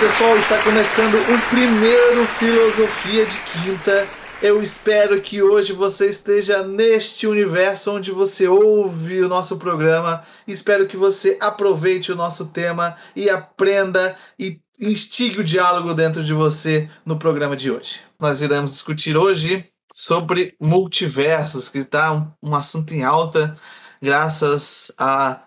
Pessoal, está começando o primeiro Filosofia de Quinta. Eu espero que hoje você esteja neste universo onde você ouve o nosso programa. Espero que você aproveite o nosso tema e aprenda e instigue o diálogo dentro de você no programa de hoje. Nós iremos discutir hoje sobre multiversos, que está um assunto em alta, graças a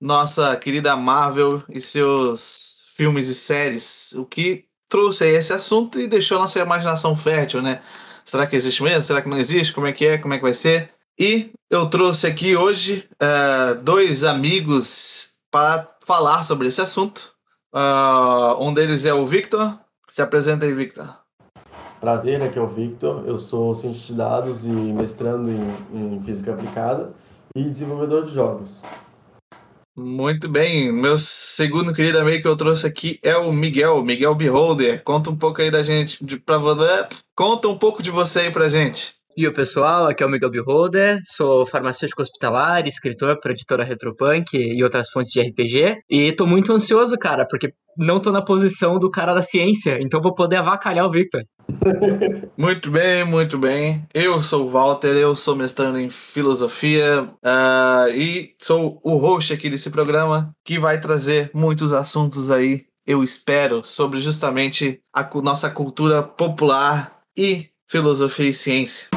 nossa querida Marvel e seus filmes e séries, o que trouxe aí esse assunto e deixou a nossa imaginação fértil, né? Será que existe mesmo? Será que não existe? Como é que é? Como é que vai ser? E eu trouxe aqui hoje uh, dois amigos para falar sobre esse assunto. Uh, um deles é o Victor. Se apresenta aí, Victor. Prazer, aqui é o Victor. Eu sou cientista de dados e mestrando em, em física aplicada e desenvolvedor de jogos. Muito bem, meu segundo querido amigo que eu trouxe aqui é o Miguel, Miguel Beholder. Conta um pouco aí da gente, de, pra, conta um pouco de você aí pra gente. E o pessoal, aqui é o Miguel Beholder, sou farmacêutico hospitalar, escritor para editora Retropunk e outras fontes de RPG. E tô muito ansioso, cara, porque não tô na posição do cara da ciência, então vou poder avacalhar o Victor. Muito bem, muito bem. Eu sou o Walter, eu sou mestrando em filosofia uh, e sou o host aqui desse programa que vai trazer muitos assuntos aí, eu espero, sobre justamente a nossa cultura popular e filosofia e ciência.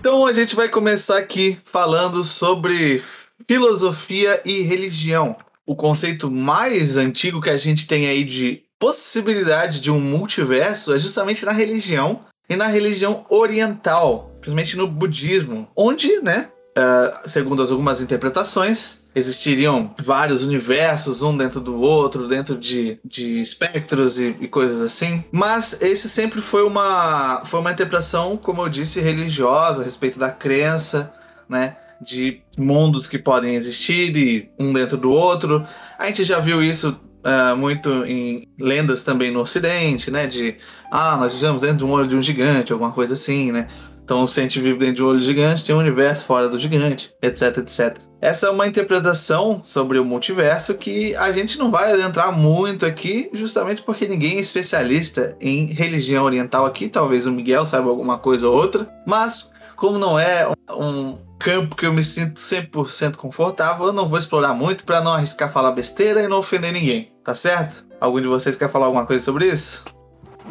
Então a gente vai começar aqui falando sobre filosofia e religião. O conceito mais antigo que a gente tem aí de possibilidade de um multiverso é justamente na religião e na religião oriental, principalmente no budismo, onde, né, uh, segundo algumas interpretações, existiriam vários universos, um dentro do outro, dentro de, de espectros e, e, coisas assim. Mas esse sempre foi uma, foi uma interpretação, como eu disse, religiosa a respeito da crença, né? De mundos que podem existir e um dentro do outro. A gente já viu isso uh, muito em lendas também no Ocidente, né? De ah, nós vivemos dentro de um olho de um gigante, alguma coisa assim, né? Então, se a gente vive dentro de um olho gigante, tem um universo fora do gigante, etc, etc. Essa é uma interpretação sobre o multiverso que a gente não vai adentrar muito aqui, justamente porque ninguém é especialista em religião oriental aqui. Talvez o Miguel saiba alguma coisa ou outra, mas como não é um campo que eu me sinto 100% confortável, eu não vou explorar muito para não arriscar falar besteira e não ofender ninguém, tá certo? Algum de vocês quer falar alguma coisa sobre isso?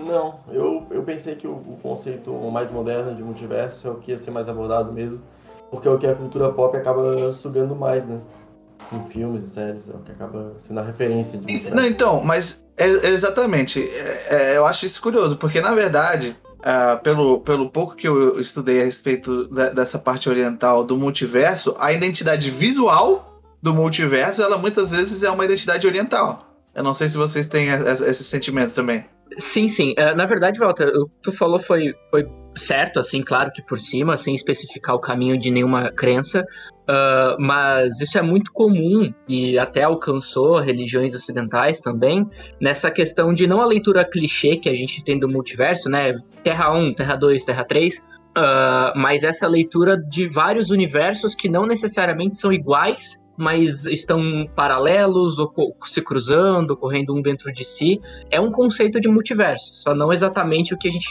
Não, eu, eu pensei que o, o conceito mais moderno de multiverso é o que ia ser mais abordado mesmo, porque é o que a cultura pop acaba sugando mais, né? Em filmes e séries, é o que acaba sendo a referência de Não, então, mas é, exatamente. É, é, eu acho isso curioso, porque na verdade, uh, pelo, pelo pouco que eu estudei a respeito da, dessa parte oriental do multiverso, a identidade visual do multiverso, ela muitas vezes é uma identidade oriental. Eu não sei se vocês têm esse sentimento também. Sim, sim. Uh, na verdade, Walter, o que tu falou foi, foi certo, assim, claro que por cima, sem especificar o caminho de nenhuma crença, uh, mas isso é muito comum e até alcançou religiões ocidentais também, nessa questão de não a leitura clichê que a gente tem do multiverso, né? Terra 1, Terra 2, Terra 3, uh, mas essa leitura de vários universos que não necessariamente são iguais mas estão paralelos ou se cruzando, correndo um dentro de si. É um conceito de multiverso, só não exatamente o que a gente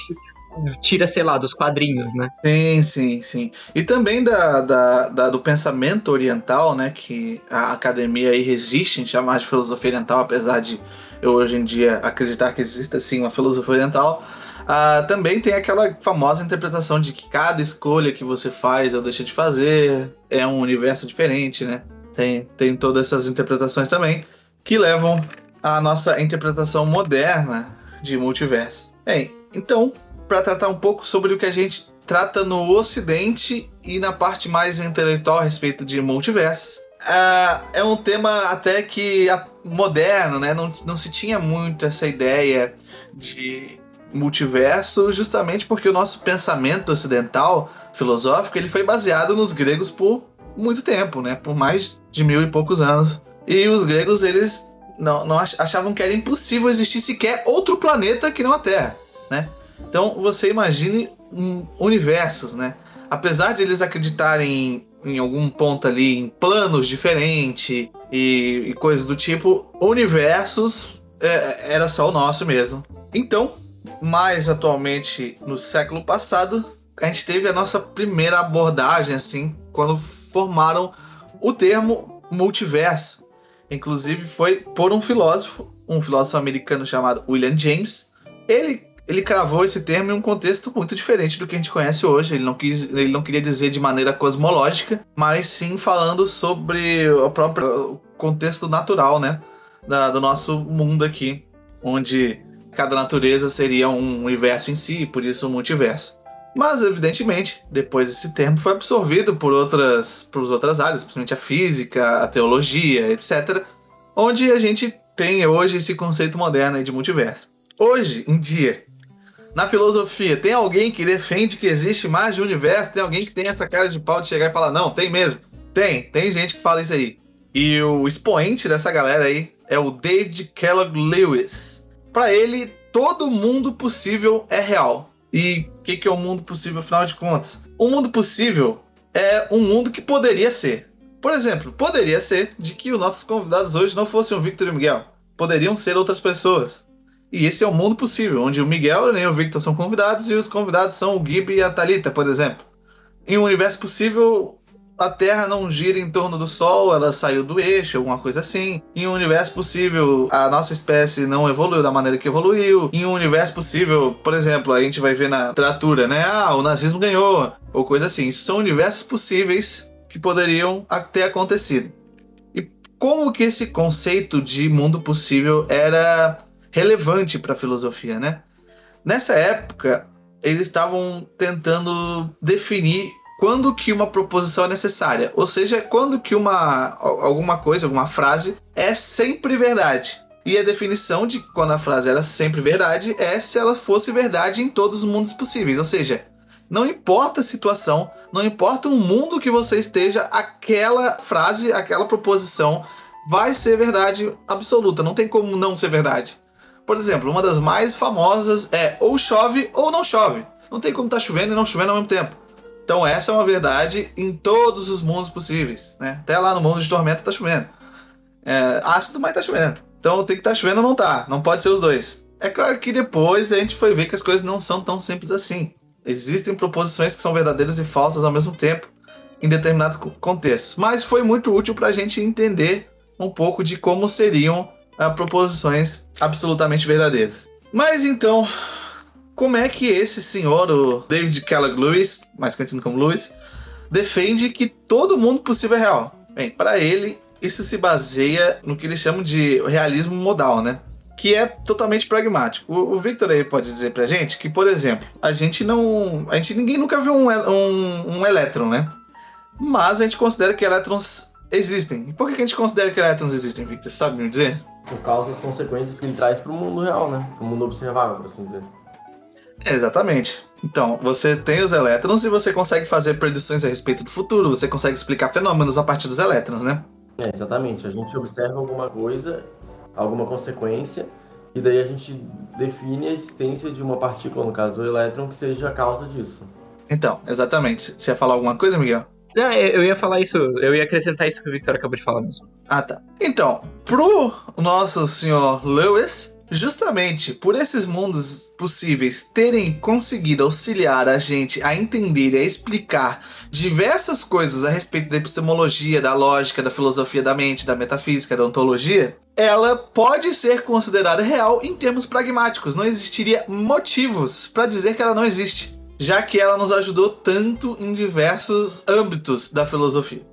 tira, sei lá, dos quadrinhos, né? Sim, sim, sim. E também da, da, da, do pensamento oriental, né? Que a academia aí resiste em chamar de filosofia oriental, apesar de eu hoje em dia acreditar que existe sim uma filosofia oriental. Uh, também tem aquela famosa interpretação de que cada escolha que você faz ou deixa de fazer é um universo diferente, né? Tem, tem todas essas interpretações também que levam à nossa interpretação moderna de multiverso. Bem, então, para tratar um pouco sobre o que a gente trata no Ocidente e na parte mais intelectual a respeito de multiverso, uh, é um tema até que moderno, né? Não, não se tinha muito essa ideia de multiverso, justamente porque o nosso pensamento ocidental filosófico ele foi baseado nos gregos por muito tempo, né? Por mais de mil e poucos anos. E os gregos, eles não, não achavam que era impossível existir sequer outro planeta que não a Terra, né? Então você imagine um, universos, né? Apesar de eles acreditarem em, em algum ponto ali em planos diferentes e, e coisas do tipo, universos é, era só o nosso mesmo. Então, mais atualmente no século passado, a gente teve a nossa primeira abordagem, assim, quando formaram o termo multiverso. Inclusive foi por um filósofo, um filósofo americano chamado William James. Ele, ele cravou esse termo em um contexto muito diferente do que a gente conhece hoje. Ele não, quis, ele não queria dizer de maneira cosmológica, mas sim falando sobre o próprio contexto natural, né? Da, do nosso mundo aqui, onde cada natureza seria um universo em si, por isso o multiverso. Mas, evidentemente, depois esse termo foi absorvido por outras, por outras áreas, principalmente a física, a teologia, etc., onde a gente tem hoje esse conceito moderno de multiverso. Hoje em dia, na filosofia, tem alguém que defende que existe mais de um universo? Tem alguém que tem essa cara de pau de chegar e falar, não, tem mesmo? Tem, tem gente que fala isso aí. E o expoente dessa galera aí é o David Kellogg Lewis. Para ele, todo mundo possível é real. E o que, que é o mundo possível, afinal de contas? O mundo possível é um mundo que poderia ser. Por exemplo, poderia ser de que os nossos convidados hoje não fossem o Victor e o Miguel. Poderiam ser outras pessoas. E esse é o mundo possível, onde o Miguel nem o Victor são convidados e os convidados são o Gib e a Talita, por exemplo. Em um universo possível, a Terra não gira em torno do Sol, ela saiu do eixo, alguma coisa assim. Em um universo possível, a nossa espécie não evoluiu da maneira que evoluiu. Em um universo possível, por exemplo, a gente vai ver na literatura, né? Ah, o nazismo ganhou, ou coisa assim. Isso são universos possíveis que poderiam ter acontecido. E como que esse conceito de mundo possível era relevante para a filosofia, né? Nessa época, eles estavam tentando definir quando que uma proposição é necessária, ou seja, quando que uma alguma coisa, alguma frase é sempre verdade. E a definição de quando a frase era sempre verdade é se ela fosse verdade em todos os mundos possíveis, ou seja, não importa a situação, não importa o mundo que você esteja, aquela frase, aquela proposição vai ser verdade absoluta, não tem como não ser verdade. Por exemplo, uma das mais famosas é ou chove ou não chove. Não tem como estar tá chovendo e não chovendo ao mesmo tempo. Então essa é uma verdade em todos os mundos possíveis, né? Até lá no mundo de tormenta tá chovendo. É, ácido, mas tá chovendo. Então tem que estar tá chovendo ou não tá. Não pode ser os dois. É claro que depois a gente foi ver que as coisas não são tão simples assim. Existem proposições que são verdadeiras e falsas ao mesmo tempo em determinados contextos. Mas foi muito útil para a gente entender um pouco de como seriam uh, proposições absolutamente verdadeiras. Mas então, como é que esse senhor, o David Kellogg Lewis, mais conhecido como Lewis, defende que todo mundo possível é real? Bem, para ele, isso se baseia no que eles chamam de realismo modal, né? Que é totalmente pragmático. O, o Victor aí pode dizer pra gente que, por exemplo, a gente não. A gente ninguém nunca viu um, um, um elétron, né? Mas a gente considera que elétrons existem. E por que a gente considera que elétrons existem, Victor? Você sabe me dizer? Por causa das consequências que ele traz pro mundo real, né? Pro mundo observável, por assim dizer. Exatamente. Então, você tem os elétrons e você consegue fazer predições a respeito do futuro, você consegue explicar fenômenos a partir dos elétrons, né? É, exatamente. A gente observa alguma coisa, alguma consequência, e daí a gente define a existência de uma partícula, no caso o elétron, que seja a causa disso. Então, exatamente. Você ia falar alguma coisa, Miguel? Não, eu ia falar isso, eu ia acrescentar isso que o Victor acabou de falar mesmo. Ah, tá. Então, pro nosso senhor Lewis, Justamente por esses mundos possíveis terem conseguido auxiliar a gente a entender e a explicar diversas coisas a respeito da epistemologia, da lógica, da filosofia da mente, da metafísica, da ontologia, ela pode ser considerada real em termos pragmáticos. Não existiria motivos para dizer que ela não existe, já que ela nos ajudou tanto em diversos âmbitos da filosofia.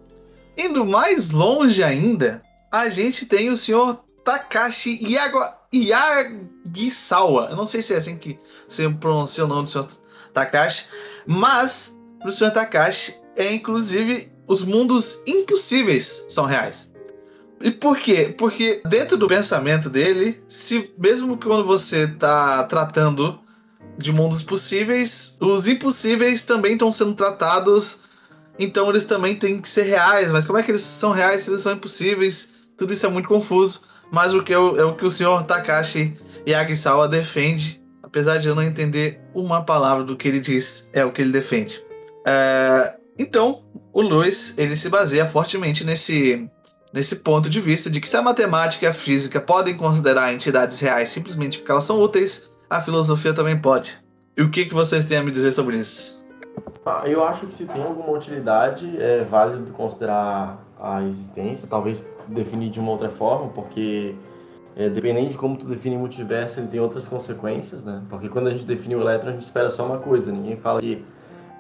Indo mais longe ainda, a gente tem o senhor Takashi Yagisawa. Eu não sei se é assim que você pronuncia o nome do senhor Takashi, mas pro senhor Takashi é inclusive os mundos impossíveis são reais. E por quê? Porque dentro do pensamento dele, se mesmo quando você está tratando de mundos possíveis, os impossíveis também estão sendo tratados, então eles também têm que ser reais. Mas como é que eles são reais se eles são impossíveis? Tudo isso é muito confuso mas o que o, é o que o senhor Takashi Yagisawa defende, apesar de eu não entender uma palavra do que ele diz, é o que ele defende. É, então, o Lewis ele se baseia fortemente nesse nesse ponto de vista de que se a matemática e a física podem considerar entidades reais simplesmente porque elas são úteis, a filosofia também pode. E o que, que vocês têm a me dizer sobre isso? Ah, eu acho que se tem alguma utilidade, é válido considerar a existência, talvez definir de uma outra forma, porque é, dependendo de como tu define multiverso, ele tem outras consequências, né? Porque quando a gente define o elétron, a gente espera só uma coisa. Ninguém fala que,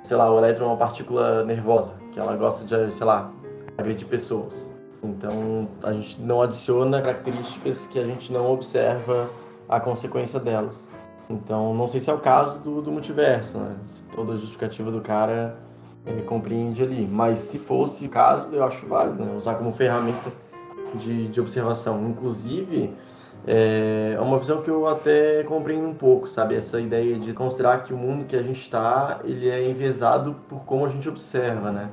sei lá, o elétron é uma partícula nervosa, que ela gosta de, sei lá, agredir pessoas. Então, a gente não adiciona características que a gente não observa a consequência delas. Então, não sei se é o caso do, do multiverso, né? Se toda a justificativa do cara ele compreende ali. Mas se fosse o caso, eu acho válido, né? Usar como ferramenta de, de observação. Inclusive, é, é uma visão que eu até compreendo um pouco, sabe? Essa ideia de considerar que o mundo que a gente está, ele é envezado por como a gente observa, né?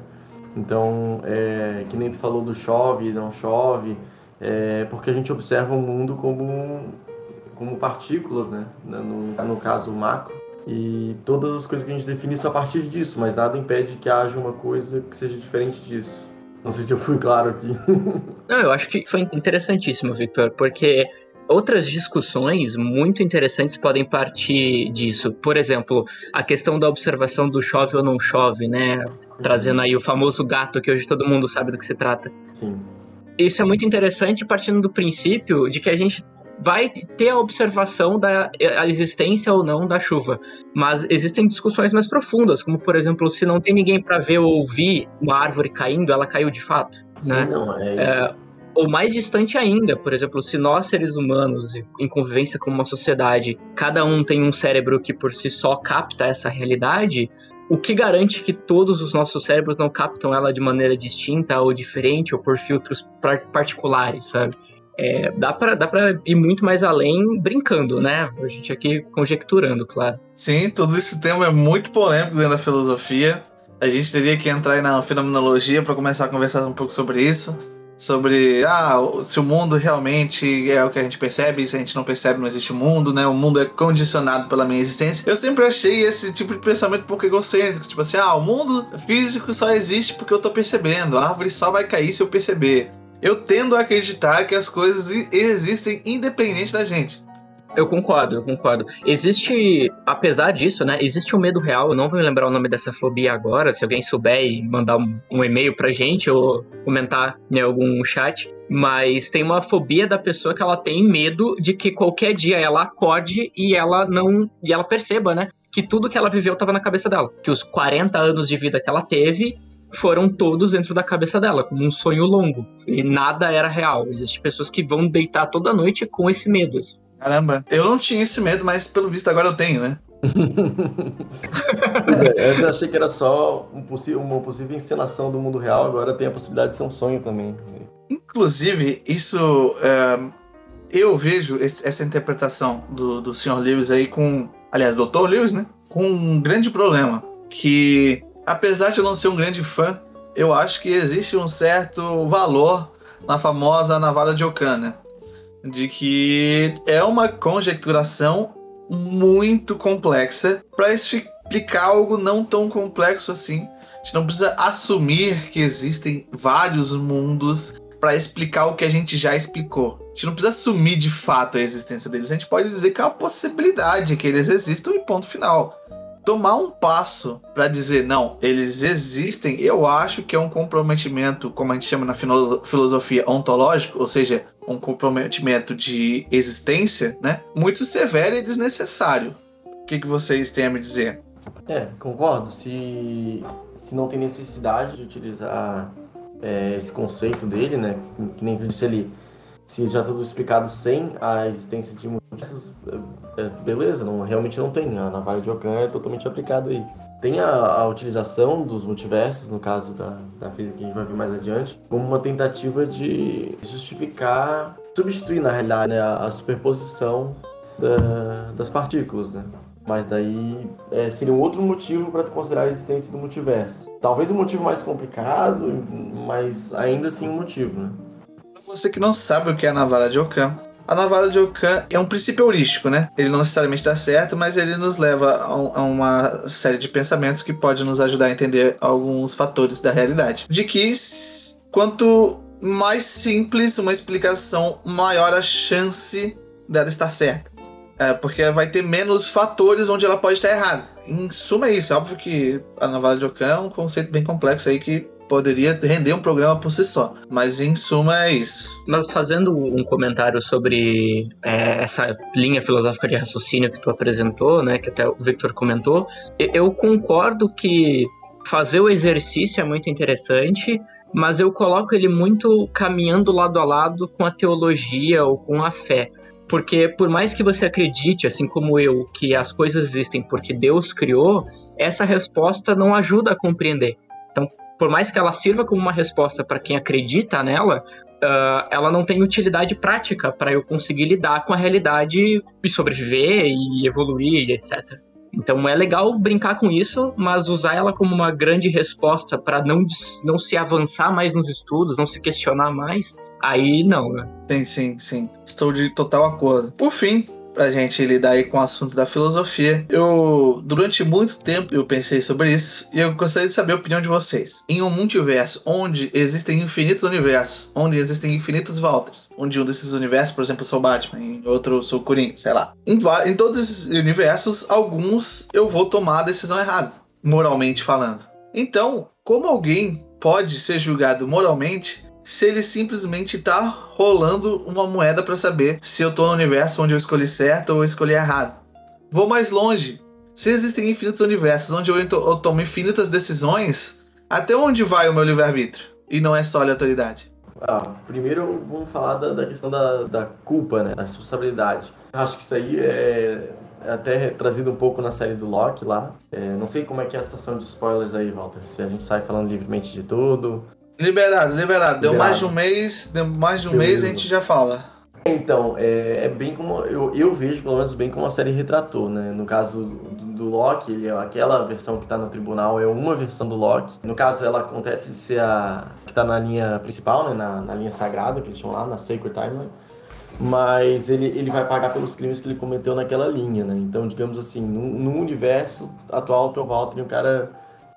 Então, é, que nem tu falou do chove, não chove, é porque a gente observa o mundo como como partículas, né? No, no caso macro. E todas as coisas que a gente define são a partir disso, mas nada impede que haja uma coisa que seja diferente disso. Não sei se eu fui claro aqui. Não, eu acho que foi interessantíssimo, Victor, porque outras discussões muito interessantes podem partir disso. Por exemplo, a questão da observação do chove ou não chove, né? Trazendo aí o famoso gato que hoje todo mundo sabe do que se trata. Sim. Isso é muito interessante partindo do princípio de que a gente vai ter a observação da a existência ou não da chuva. Mas existem discussões mais profundas, como por exemplo, se não tem ninguém para ver ou ouvir uma árvore caindo, ela caiu de fato. Sim, né? não, é isso. É, ou mais distante ainda, por exemplo, se nós seres humanos, em convivência com uma sociedade, cada um tem um cérebro que por si só capta essa realidade, o que garante que todos os nossos cérebros não captam ela de maneira distinta ou diferente ou por filtros particulares, sabe? É, dá para dá pra ir muito mais além brincando, né? A gente aqui conjecturando, claro. Sim, todo esse tema é muito polêmico dentro da filosofia. A gente teria que entrar na fenomenologia para começar a conversar um pouco sobre isso. Sobre ah, se o mundo realmente é o que a gente percebe, se a gente não percebe, não existe o mundo, né? O mundo é condicionado pela minha existência. Eu sempre achei esse tipo de pensamento um pouco egocêntrico, tipo assim, ah, o mundo físico só existe porque eu tô percebendo, a árvore só vai cair se eu perceber eu tendo a acreditar que as coisas existem independente da gente. Eu concordo, eu concordo. Existe, apesar disso, né? Existe um medo real. Eu não vou me lembrar o nome dessa fobia agora. Se alguém souber e mandar um, um e-mail pra gente ou comentar em algum chat. Mas tem uma fobia da pessoa que ela tem medo de que qualquer dia ela acorde e ela não. e ela perceba, né? Que tudo que ela viveu estava na cabeça dela. Que os 40 anos de vida que ela teve foram todos dentro da cabeça dela, como um sonho longo. E nada era real. Existem pessoas que vão deitar toda noite com esse medo. Assim. Caramba, eu não tinha esse medo, mas pelo visto agora eu tenho, né? pois é, antes eu achei que era só um uma possível encenação do mundo real, agora tem a possibilidade de ser um sonho também. Inclusive, isso. É, eu vejo esse, essa interpretação do, do Sr. Lewis aí com. Aliás, Dr. Lewis, né? Com um grande problema. Que apesar de eu não ser um grande fã, eu acho que existe um certo valor na famosa navalha de Okan, né? De que é uma conjecturação muito complexa para explicar algo não tão complexo assim. A gente não precisa assumir que existem vários mundos para explicar o que a gente já explicou. A gente não precisa assumir de fato a existência deles. A gente pode dizer que é uma possibilidade que eles existam e ponto final tomar um passo para dizer não, eles existem, eu acho que é um comprometimento, como a gente chama na filosofia ontológico, ou seja, um comprometimento de existência, né? Muito severo e desnecessário. O que, que vocês têm a me dizer? É, concordo. Se, se não tem necessidade de utilizar é, esse conceito dele, né? Que nem tu disse ali, se já tudo explicado sem a existência de multiversos, é, é, beleza, não, realmente não tem. A navalha de Ockham é totalmente aplicada aí. Tem a, a, utilização dos multiversos, no caso da, da física que a gente vai ver mais adiante, como uma tentativa de justificar, substituir na realidade né, a, a, superposição da, das partículas, né? Mas daí é, seria um outro motivo para considerar a existência do multiverso. Talvez um motivo mais complicado, mas ainda assim um motivo, né? Você que não sabe o que é a navalha de Ockham, a navalha de Ockham é um princípio heurístico, né? Ele não necessariamente está certo, mas ele nos leva a, uma série de pensamentos que pode nos ajudar a entender alguns fatores da realidade. De que quanto mais simples, uma explicação maior a chance dela estar certa. É, porque vai ter menos fatores onde ela pode estar errada. Em suma é isso. É óbvio que a Navalha de Ocã é um conceito bem complexo aí que poderia render um programa por si só. Mas em suma é isso. Mas fazendo um comentário sobre é, essa linha filosófica de raciocínio que tu apresentou, né, que até o Victor comentou, eu concordo que fazer o exercício é muito interessante, mas eu coloco ele muito caminhando lado a lado com a teologia ou com a fé. Porque por mais que você acredite, assim como eu, que as coisas existem porque Deus criou, essa resposta não ajuda a compreender. Então, por mais que ela sirva como uma resposta para quem acredita nela, uh, ela não tem utilidade prática para eu conseguir lidar com a realidade e sobreviver e evoluir, etc. Então é legal brincar com isso, mas usar ela como uma grande resposta para não, não se avançar mais nos estudos, não se questionar mais, aí não, né? Sim, sim, sim. Estou de total acordo. Por fim, pra gente lidar aí com o assunto da filosofia. Eu, durante muito tempo, eu pensei sobre isso e eu gostaria de saber a opinião de vocês. Em um multiverso onde existem infinitos universos, onde existem infinitos Walters, onde um desses universos, por exemplo, eu sou Batman, em outro sou Corinthians, sei lá. Em, em todos esses universos, alguns eu vou tomar a decisão errada, moralmente falando. Então, como alguém pode ser julgado moralmente se ele simplesmente tá rolando uma moeda para saber se eu tô no universo onde eu escolhi certo ou eu escolhi errado. Vou mais longe. Se existem infinitos universos onde eu, eu tomo infinitas decisões, até onde vai o meu livre-arbítrio? E não é só aleatoriedade. Ah, primeiro vamos falar da, da questão da, da culpa, né? Da responsabilidade. Acho que isso aí é, é até trazido um pouco na série do Loki lá. É, não sei como é que é a situação de spoilers aí, Walter. Se a gente sai falando livremente de tudo, Liberado, liberado. Deu mais de um mês, deu mais de um Beleza. mês a gente já fala. Então, é, é, bem como. Eu, eu vejo, pelo menos, bem como a série retratou, né? No caso do, do Loki, ele, é aquela versão que tá no tribunal é uma versão do Loki. No caso, ela acontece de ser a. que tá na linha principal, né? Na, na linha sagrada, que eles chamam lá, na Sacred Timeline. Mas ele, ele vai pagar pelos crimes que ele cometeu naquela linha, né? Então, digamos assim, no, no universo atual, o Walter é um cara,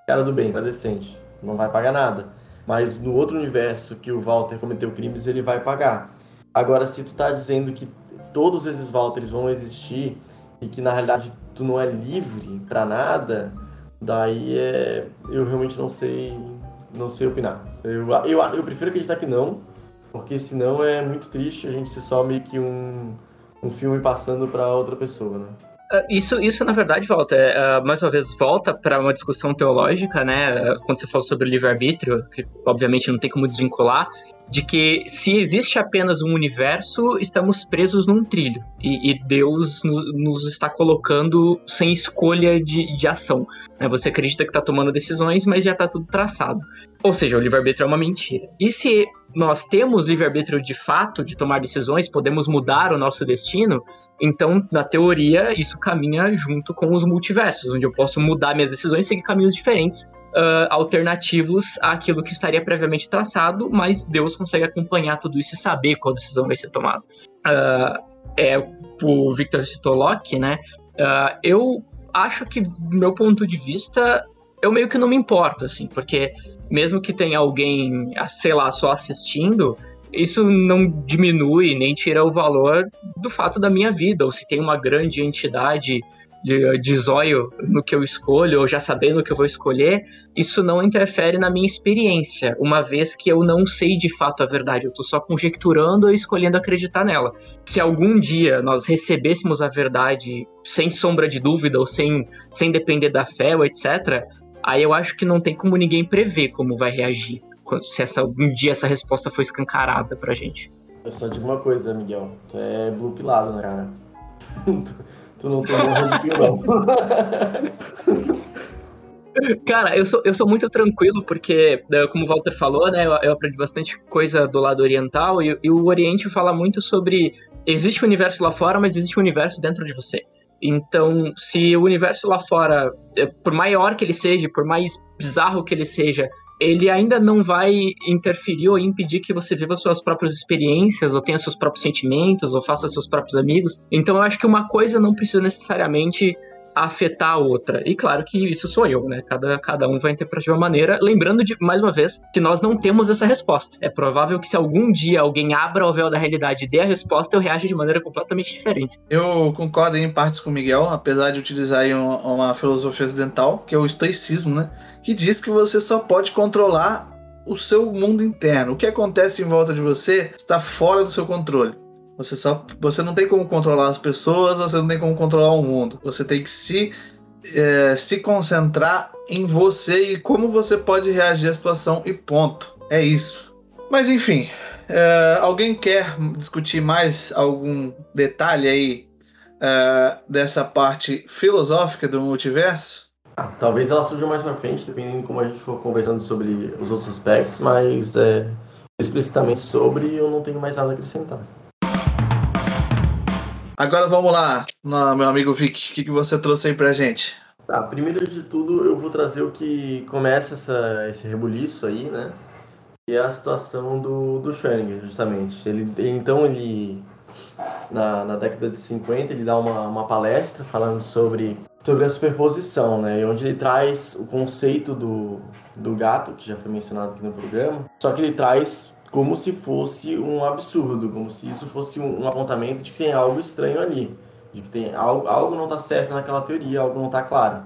cara do bem, cara decente. Não vai pagar nada mas no outro universo que o Walter cometeu crimes, ele vai pagar. Agora, se tu tá dizendo que todos esses Walters vão existir e que na realidade tu não é livre para nada, daí é eu realmente não sei não sei opinar. Eu, eu, eu prefiro acreditar que não, porque senão é muito triste a gente ser só meio que um, um filme passando para outra pessoa, né? Ah, isso, isso, na verdade, volta, é, uh, mais uma vez, volta para uma discussão teológica, né? Quando você fala sobre o livre-arbítrio, que obviamente não tem como desvincular, de que se existe apenas um universo, estamos presos num trilho. E, e Deus nos, nos, está colocando sem escolha de, de ação. Né? Você acredita que está tomando decisões, mas já está tudo traçado. Ou seja, o livre-arbítrio é uma mentira. E se nós temos livre-arbítrio de fato de tomar decisões, podemos mudar o nosso destino, então, na teoria, isso caminha junto com os multiversos, onde eu posso mudar minhas decisões e seguir caminhos diferentes uh, alternativos àquilo que estaria previamente traçado, mas Deus consegue acompanhar tudo isso e saber qual decisão vai ser tomada. Uh, é, o Victor citou Locke, né? Uh, eu acho que, do meu ponto de vista, eu meio que não me importo, assim, porque mesmo que tenha alguém, sei lá, só assistindo, isso não diminui nem tira o valor do fato da minha vida, ou se tem uma grande entidade de, de zóio no que eu escolho, ou já sabendo o que eu vou escolher, isso não interfere na minha experiência, uma vez que eu não sei de fato a verdade, eu estou só conjecturando ou escolhendo acreditar nela. Se algum dia nós recebêssemos a verdade sem sombra de dúvida, ou sem, sem depender da fé, ou etc., aí eu acho que não tem como ninguém prever como vai reagir se essa, um dia essa resposta for escancarada pra gente. Eu só digo uma coisa, Miguel. Tu é blue pilado, né, cara? Tu não tomou Red não. Cara, eu sou, eu sou muito tranquilo porque, né, como o Walter falou, né, eu, eu aprendi bastante coisa do lado oriental e, e, o Oriente fala muito sobre existe um universo lá fora, mas existe um universo dentro de você. Então, se o universo lá fora, é, por maior que ele seja, por mais bizarro que ele seja, ele ainda não vai interferir ou impedir que você viva suas próprias experiências, ou tenha seus próprios sentimentos, ou faça seus próprios amigos. Então eu acho que uma coisa não precisa necessariamente afetar a outra. E claro que isso sou eu, né? Cada, cada um vai interpretar de uma maneira. Lembrando, de, mais uma vez, que nós não temos essa resposta. É provável que se algum dia alguém abra o véu da realidade e dê a resposta, eu reaja de maneira completamente diferente. Eu concordo em partes com o Miguel, apesar de utilizar uma, uma filosofia ocidental, que é o estoicismo, né? Que diz que você só pode controlar o seu mundo interno. O que acontece em volta de você está fora do seu controle. Você só, você não tem como controlar as pessoas, você não tem como controlar o mundo. Você tem que se é, se concentrar em você e como você pode reagir à situação e ponto. É isso. Mas enfim, é, alguém quer discutir mais algum detalhe aí é, dessa parte filosófica do multiverso? Ah, talvez ela surja mais pra frente, dependendo de como a gente for conversando sobre os outros aspectos, mas é, explicitamente sobre eu não tenho mais nada a acrescentar. Agora vamos lá, meu amigo Vic, o que, que você trouxe aí pra gente? Tá, primeiro de tudo eu vou trazer o que começa essa, esse rebuliço aí, né? Que é a situação do, do Schrödinger, justamente. Ele, então ele, na, na década de 50, ele dá uma, uma palestra falando sobre, sobre a superposição, né? Onde ele traz o conceito do, do gato, que já foi mencionado aqui no programa, só que ele traz como se fosse um absurdo, como se isso fosse um, um apontamento de que tem algo estranho ali, de que tem algo, algo não está certo naquela teoria, algo não está claro.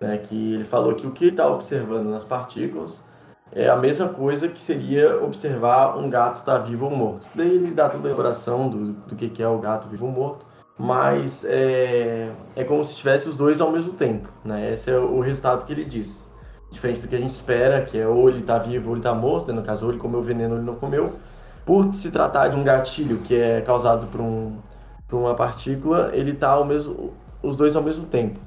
Né? Que ele falou que o que está observando nas partículas é a mesma coisa que seria observar um gato estar tá vivo ou morto. Daí ele dá toda a elaboração do, do que, que é o gato vivo ou morto, mas é, é como se tivesse os dois ao mesmo tempo. Né? Esse é o resultado que ele diz diferente do que a gente espera, que é ou ele está vivo ou ele está morto, né? no caso, ou ele comeu veneno ou ele não comeu. Por se tratar de um gatilho que é causado por, um, por uma partícula, ele está ao mesmo, os dois ao mesmo tempo.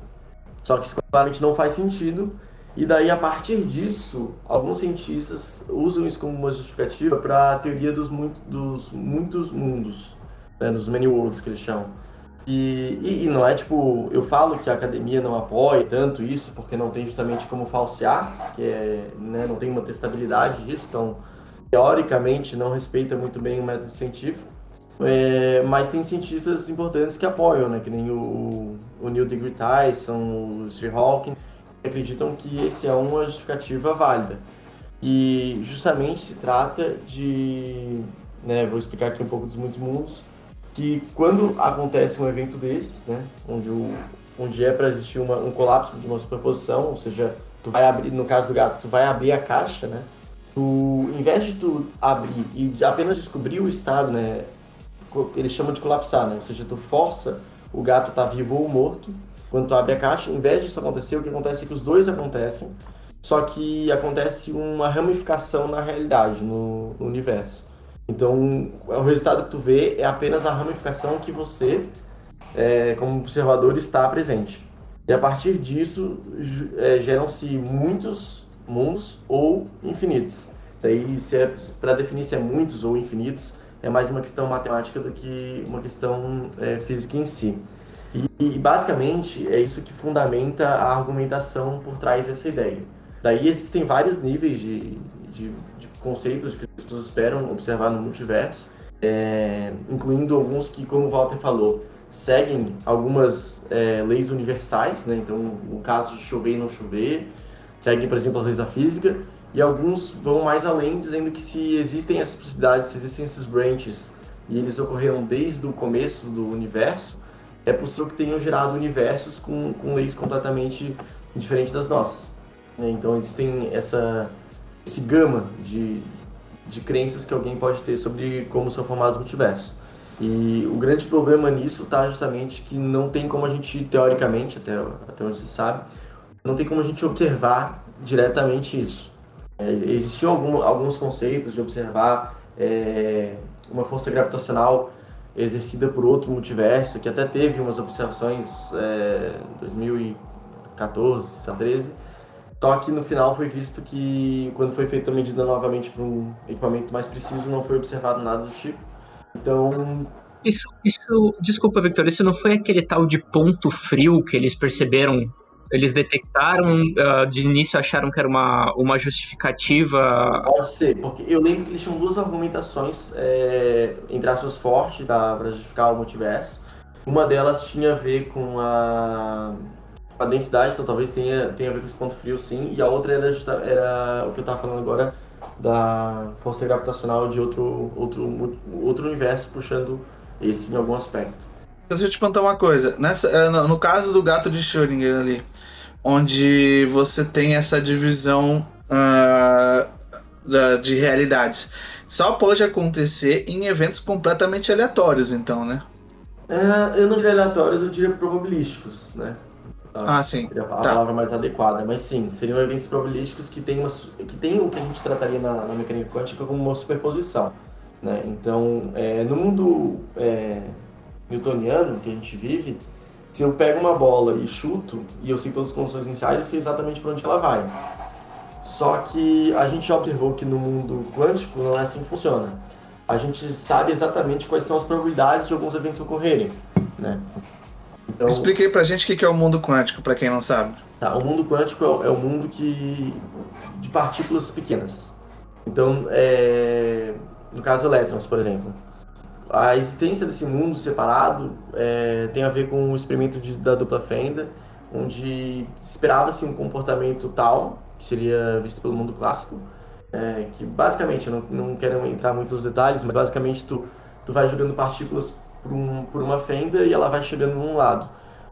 Só que isso claramente não faz sentido. E daí, a partir disso, alguns cientistas usam isso como uma justificativa para a teoria dos, muito, dos muitos mundos, né? dos many worlds que eles chamam e, e, e, não é tipo, eu falo que a academia não apoia tanto isso, porque não tem justamente como falsear, que é, né, não tem uma testabilidade disso, então teoricamente não respeita muito bem o método científico. É, mas tem cientistas importantes que apoiam, né, que nem o, o Neil deGrasse Tyson, o Steve Hawking, que acreditam que esse é uma justificativa válida. E justamente se trata de, né, vou explicar aqui um pouco dos muitos mundos, que quando acontece um evento desses, né, onde, o, onde é para existir uma, um colapso de uma superposição, ou seja, tu vai abrir, no caso do gato, tu vai abrir a caixa, né, tu, em vez de tu abrir e apenas descobrir o estado, né, eles chamam de colapsar, né, ou seja, tu força o gato tá vivo ou morto, quando tu abre a caixa, em vez disso acontecer, o que acontece é que os dois acontecem, só que acontece uma ramificação na realidade, no, no universo. Então, o resultado que tu vê é apenas a ramificação que você, é, como observador, está presente. E a partir disso, é, geram-se muitos mundos ou infinitos. Daí, se é para definir se é muitos ou infinitos, é mais uma questão matemática do que uma questão é, física em si. E, e, basicamente é isso que fundamenta a argumentação por trás dessa ideia. Daí existem vários níveis de, de, de conceitos que as pessoas esperam observar no multiverso, é, incluindo alguns que, como o Walter falou, seguem algumas é, leis universais, né? então no caso de chover e não chover, seguem, por exemplo, as leis da física, e alguns vão mais além, dizendo que se existem essas possibilidades, se existem esses branches, e eles ocorreram desde o começo do universo, é possível que tenham gerado universos com, com leis completamente diferentes das nossas. Então existem essa esse gama de, de crenças que alguém pode ter sobre como são formados multiversos. E o grande problema nisso está justamente que não tem como a gente, teoricamente, até, até onde se sabe, não tem como a gente observar diretamente isso. É, existiam algum, alguns conceitos de observar é, uma força gravitacional exercida por outro multiverso, que até teve umas observações é, em 2014, 2013, só que no final foi visto que, quando foi feita a medida novamente para um equipamento mais preciso, não foi observado nada do tipo. Então. Isso, isso, desculpa, Victor, isso não foi aquele tal de ponto frio que eles perceberam eles detectaram, uh, de início acharam que era uma, uma justificativa. Pode ser, porque eu lembro que eles tinham duas argumentações, é, entre aspas, fortes para justificar o multiverso. Uma delas tinha a ver com a a densidade, então talvez tenha, tenha a ver com esse ponto frio sim, e a outra era, justa, era o que eu estava falando agora, da força gravitacional de outro, outro, outro universo puxando esse em algum aspecto. Então, deixa eu te perguntar uma coisa. Nessa, eh, no caso do gato de Schrödinger ali, onde você tem essa divisão uh, de realidades, só pode acontecer em eventos completamente aleatórios, então, né? É, eu não diria aleatórios, eu diria probabilísticos, né? Ah, sim. Seria a tá. palavra mais adequada. Mas sim, seriam eventos probabilísticos que têm, uma, que tem o que a gente trataria na, na mecânica quântica como uma superposição. Né? Então, é, no mundo é, newtoniano que a gente vive, se eu pego uma bola e chuto, e eu sei todas as condições iniciais, eu sei exatamente para onde ela vai. Só que a gente observou que no mundo quântico não é assim que funciona. A gente sabe exatamente quais são as probabilidades de alguns eventos ocorrerem. Né? Então, Explique aí pra gente o que é o mundo quântico, para quem não sabe. Tá, o mundo quântico é, o mundo que de partículas pequenas. Então, é, no caso elétrons, por exemplo. A existência desse mundo separado é, tem a ver com o experimento de, da dupla fenda, onde esperava-se um comportamento tal, que seria visto pelo mundo clássico, é, que basicamente, eu não, não quero entrar muito nos detalhes, mas basicamente tu, tu vai jogando partículas por, um, por uma fenda e ela vai chegando num lado.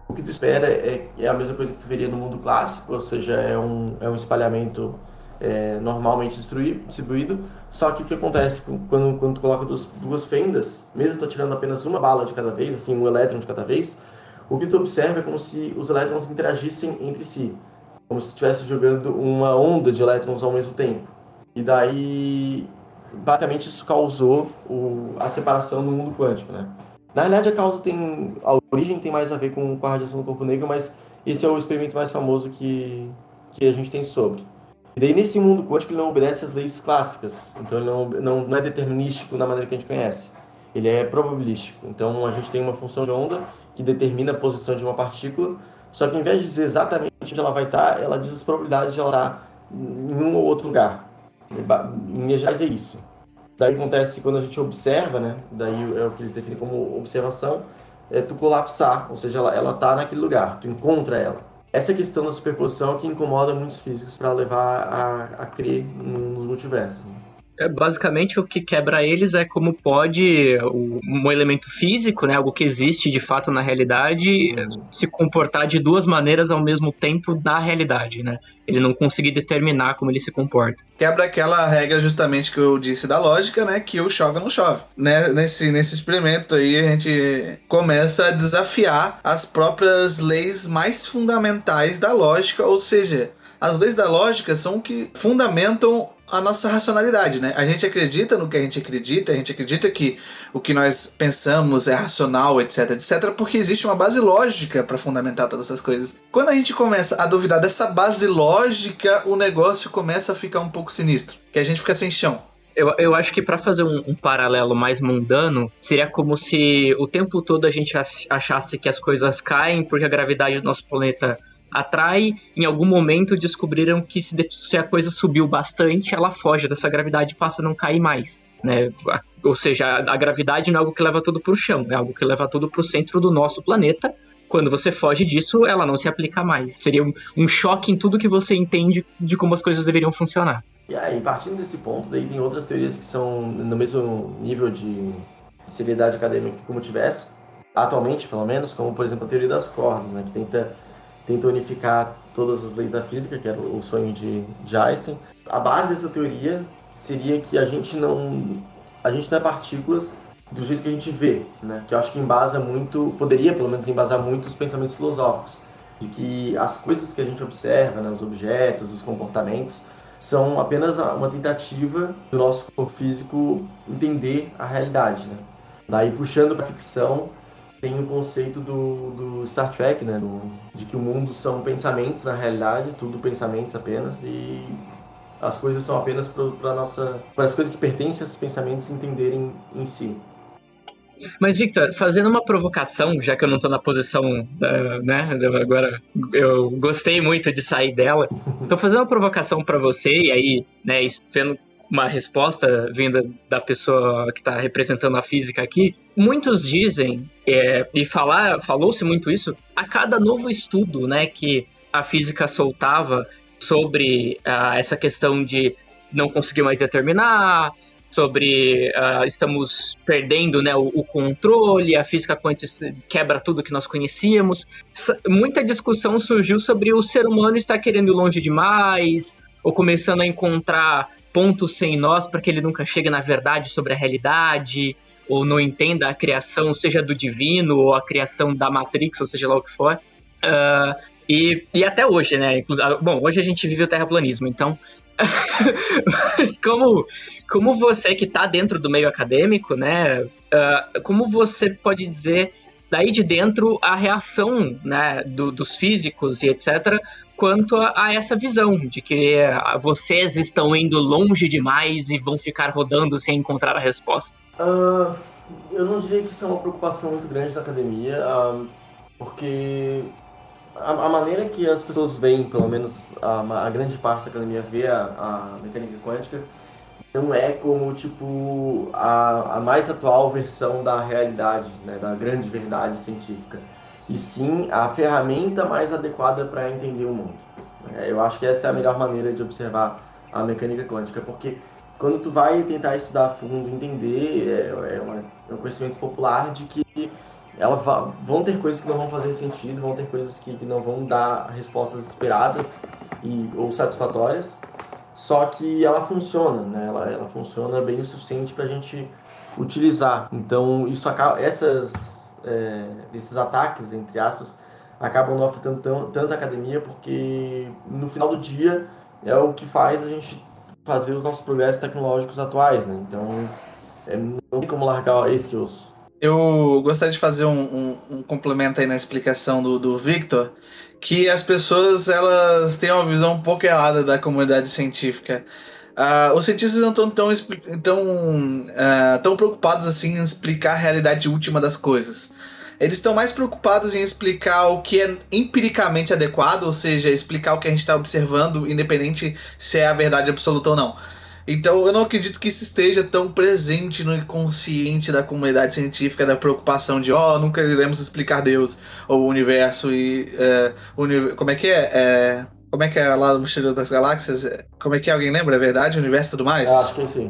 O que tu espera é, é a mesma coisa que tu veria no mundo clássico, ou seja, é um, é um espalhamento é, normalmente distribuído, só que o que acontece quando, quando tu coloca duas, duas fendas, mesmo tu tirando apenas uma bala de cada vez, assim, um elétron de cada vez, o que tu observa é como se os elétrons interagissem entre si, como se estivesse jogando uma onda de elétrons ao mesmo tempo. E daí, basicamente, isso causou o, a separação no mundo quântico, né? Na realidade, a causa tem. A origem tem mais a ver com, com a radiação do corpo negro, mas esse é o experimento mais famoso que, que a gente tem sobre. E daí, nesse mundo quântico, ele não obedece às leis clássicas. Então, ele não, não, não é determinístico na maneira que a gente conhece. Ele é probabilístico. Então, a gente tem uma função de onda que determina a posição de uma partícula, só que, ao invés de dizer exatamente onde ela vai estar, ela diz as probabilidades de ela estar em um ou outro lugar. Em linhas gerais, é isso. Daí acontece quando a gente observa, né? Daí é o que eles definem como observação, é tu colapsar, ou seja, ela, ela tá naquele lugar, tu encontra ela. Essa questão da superposição é que incomoda muitos físicos para levar a, a crer nos multiversos. Né? É, basicamente, o que quebra eles é como pode um elemento físico, né, algo que existe de fato na realidade, uhum. se comportar de duas maneiras ao mesmo tempo na realidade, né? Ele não conseguir determinar como ele se comporta. Quebra aquela regra justamente que eu disse da lógica, né, que o chove ou não chove. Né? Nesse, nesse experimento aí, a gente começa a desafiar as próprias leis mais fundamentais da lógica, ou seja, as leis da lógica são que fundamentam a nossa racionalidade, né? A gente acredita no que a gente acredita, a gente acredita que o que nós pensamos é racional, etc, etc, porque existe uma base lógica para fundamentar todas essas coisas. Quando a gente começa a duvidar dessa base lógica, o negócio começa a ficar um pouco sinistro, que a gente fica sem chão. Eu, eu acho que para fazer um, um, paralelo mais mundano, seria como se o tempo todo a gente achasse que as coisas caem porque a gravidade do nosso planeta atrai, em algum momento descobriram que se, se a coisa subiu bastante, ela foge dessa gravidade e passa a não cair mais. Né? Ou seja, a, gravidade não é algo que leva tudo para o chão, é algo que leva tudo para o centro do nosso planeta. Quando você foge disso, ela não se aplica mais. Seria um, um choque em tudo que você entende de como as coisas deveriam funcionar. E aí, partindo desse ponto, daí tem outras teorias que são no mesmo nível de seriedade acadêmica que o multiverso, atualmente pelo menos, como por exemplo a teoria das cordas, né, que tenta tenta unificar todas as leis da física, que era o sonho de, de Einstein. A base dessa teoria seria que a gente não a gente não é partículas do jeito que a gente vê, né? Que eu acho que embasa muito, poderia pelo menos embasar muito os pensamentos filosóficos, de que as coisas que a gente observa, né, os objetos, os comportamentos, são apenas uma tentativa do nosso corpo físico entender a realidade, né? Daí puxando para ficção, tem o conceito do, do Star Trek, né? Do, de que o mundo são pensamentos na realidade, tudo pensamentos apenas, e as coisas são apenas para nossa para as coisas que pertencem a esses pensamentos entenderem em si. Mas, Victor, fazendo uma provocação, já que eu não estou na posição, da, né, agora eu gostei muito de sair dela, estou fazendo uma provocação para você, e aí, né, vendo uma resposta vinda da pessoa que está representando a física aqui. Muitos dizem, é, e falar, falou-se muito isso, a cada novo estudo né, que a física soltava sobre uh, essa questão de não conseguir mais determinar, sobre uh, estamos perdendo né, o, o, controle, a física quântica quebra tudo que nós conhecíamos. Muita discussão surgiu sobre o ser humano estar querendo ir longe demais, ou começando a encontrar pontos sem nós para que ele nunca chegue na verdade sobre a realidade, ou não entenda a criação, seja do divino, ou a criação da Matrix, ou seja lá o que for. Uh, e, e até hoje, né? Bom, hoje a gente vive o terraplanismo, então como, como você que está dentro do meio acadêmico, né? Uh, como você pode dizer daí de dentro a reação né, do, dos físicos e etc. quanto a, a, essa visão de que vocês estão indo longe demais e vão ficar rodando sem encontrar a resposta? Uh, eu não diria que isso é uma preocupação muito grande da academia, uh, porque a, a, maneira que as pessoas veem, pelo menos a, a grande parte da academia vê a, a, mecânica quântica, não é como tipo a, a mais atual versão da realidade, né, da grande verdade científica, e sim a ferramenta mais adequada para entender o mundo. É, eu acho que essa é a melhor maneira de observar a mecânica quântica, porque quando tu vai tentar estudar a fundo, entender, é, é, uma, é um conhecimento popular de que ela vão ter coisas que não vão fazer sentido, vão ter coisas que, que não vão dar respostas esperadas e, ou satisfatórias, só que ela funciona, né? Ela, ela funciona bem o suficiente para a gente utilizar. Então, isso acaba, essas, é, esses ataques, entre aspas, acabam não afetando tão, tanto a academia, porque no final do dia é o que faz a gente fazer os nossos progressos tecnológicos atuais, né? Então, é, não tem como largar esse osso. Eu gostaria de fazer um, um, um, complemento aí na explicação do, do Victor, que as pessoas elas têm uma visão um pouco errada da comunidade científica. Uh, os cientistas não estão tão, tão, uh, tão preocupados assim em explicar a realidade última das coisas. Eles estão mais preocupados em explicar o que é empiricamente adequado, ou seja, explicar o que a gente está observando, independente se é a verdade absoluta ou não. Então eu não acredito que isso esteja tão presente no inconsciente da comunidade científica, da preocupação de, ó, oh, nunca iremos explicar Deus ou o universo e. Uni como é que é? é? Como é que é lá no Mochileiro das Galáxias? Como é que é? Alguém lembra? É verdade? O universo e tudo mais? Eu acho que sim.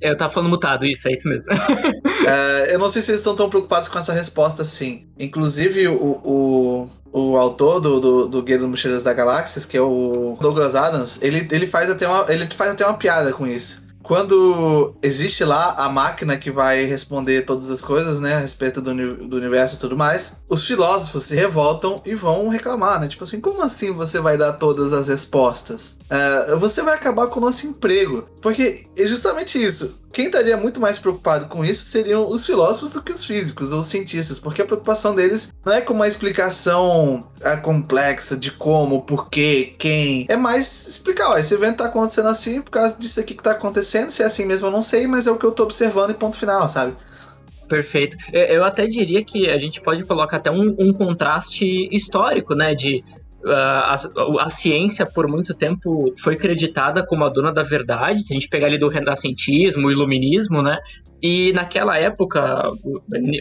Eu tava falando mutado, isso, é isso mesmo. é, eu não sei se eles estão tão preocupados com essa resposta assim. Inclusive, o, o, o autor do, do, do Guia dos Mochileiros da Galáxias, que é o Douglas Adams, ele, ele, faz até uma, ele faz até uma piada com isso quando existe lá a máquina que vai responder todas as coisas, né, a respeito do, do universo e tudo mais, os filósofos se revoltam e vão reclamar, né? Tipo assim, como assim você vai dar todas as respostas? Uh, você vai acabar com o nosso emprego. Porque é justamente isso. Quem estaria muito mais preocupado com isso seriam os filósofos do que os físicos ou os cientistas, porque a preocupação deles não é com uma explicação é, complexa de como, porquê, quem. É mais explicar, ó, esse evento tá acontecendo assim por causa disso aqui que tá acontecendo. Se é assim mesmo, eu não sei, mas é o que eu tô observando e ponto final, sabe? Perfeito. Eu até diria que a gente pode colocar até um, um contraste histórico, né? De a, a, ciência por muito tempo foi creditada como a dona da verdade, se a gente pegar ali do renascentismo, iluminismo, né? E naquela época,